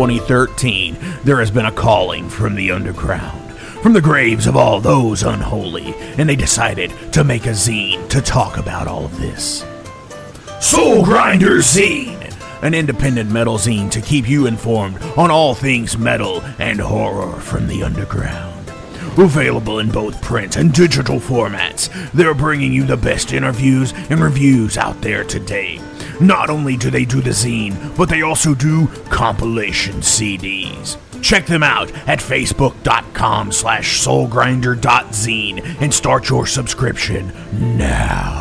A: 2013, there has been a calling from the underground, from the graves of all those unholy, and they decided to make a zine to talk about all of this. Soulgrinder Zine, an independent metal zine to keep you informed on all things metal and horror from the underground. Available in both print and digital formats, they're bringing you the best interviews and reviews out there today not only do they do the zine, but they also do compilation CDs. Check them out at facebook.com slash soulgrinder.zine and start your subscription now.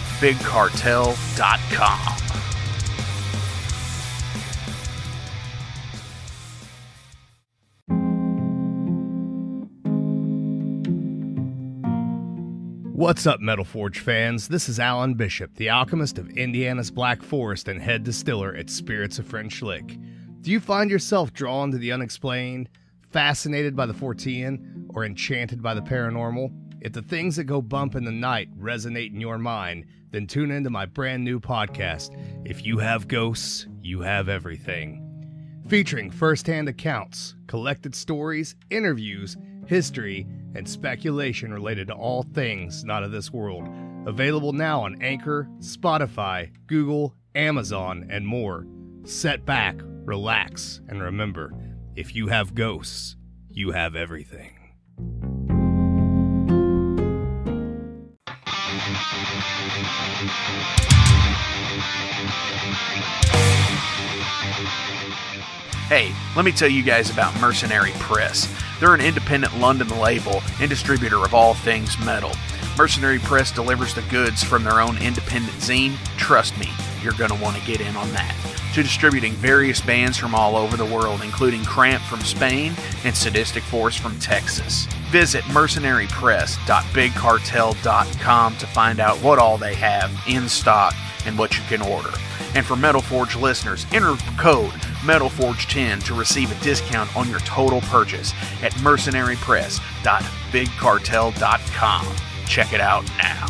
C: bigcartel.com.
D: What's up, Metal Forge fans? This is Alan Bishop, the alchemist of Indiana's Black Forest and head distiller at Spirits of French Lick. Do you find yourself drawn to the unexplained, fascinated by the Fortean, or enchanted by the paranormal? If the things that go bump in the night resonate in your mind, then tune into my brand new podcast, If You Have Ghosts, You Have Everything. Featuring first hand accounts, collected stories, interviews, history, and speculation related to all things not of this world. Available now on Anchor, Spotify, Google, Amazon, and more. Set back, relax, and remember if you have ghosts, you have everything.
C: Hey, let me tell you guys about Mercenary Press. They're an independent London label and distributor of all things metal. Mercenary Press delivers the goods from their own independent zine. Trust me, you're going to want to get in on that. To distributing various bands from all over the world, including Cramp from Spain and Sadistic Force from Texas. Visit mercenarypress.bigcartel.com to find out what all they have in stock and what you can order. And for Metal Forge listeners, enter code MetalForge10 to receive a discount on your total purchase at mercenarypress.bigcartel.com. Check it out now.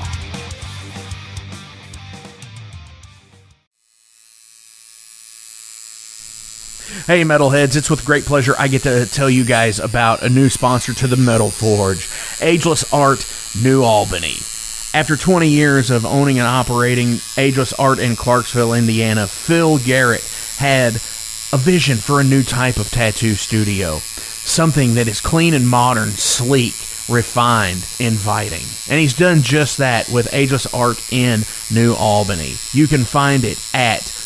A: Hey, Metalheads, it's with great pleasure I get to tell you guys about a new sponsor to the Metal Forge Ageless Art New Albany. After 20 years of owning and operating Ageless Art in Clarksville, Indiana, Phil Garrett had a vision for a new type of tattoo studio. Something that is clean and modern, sleek, refined, inviting. And he's done just that with Ageless Art in New Albany. You can find it at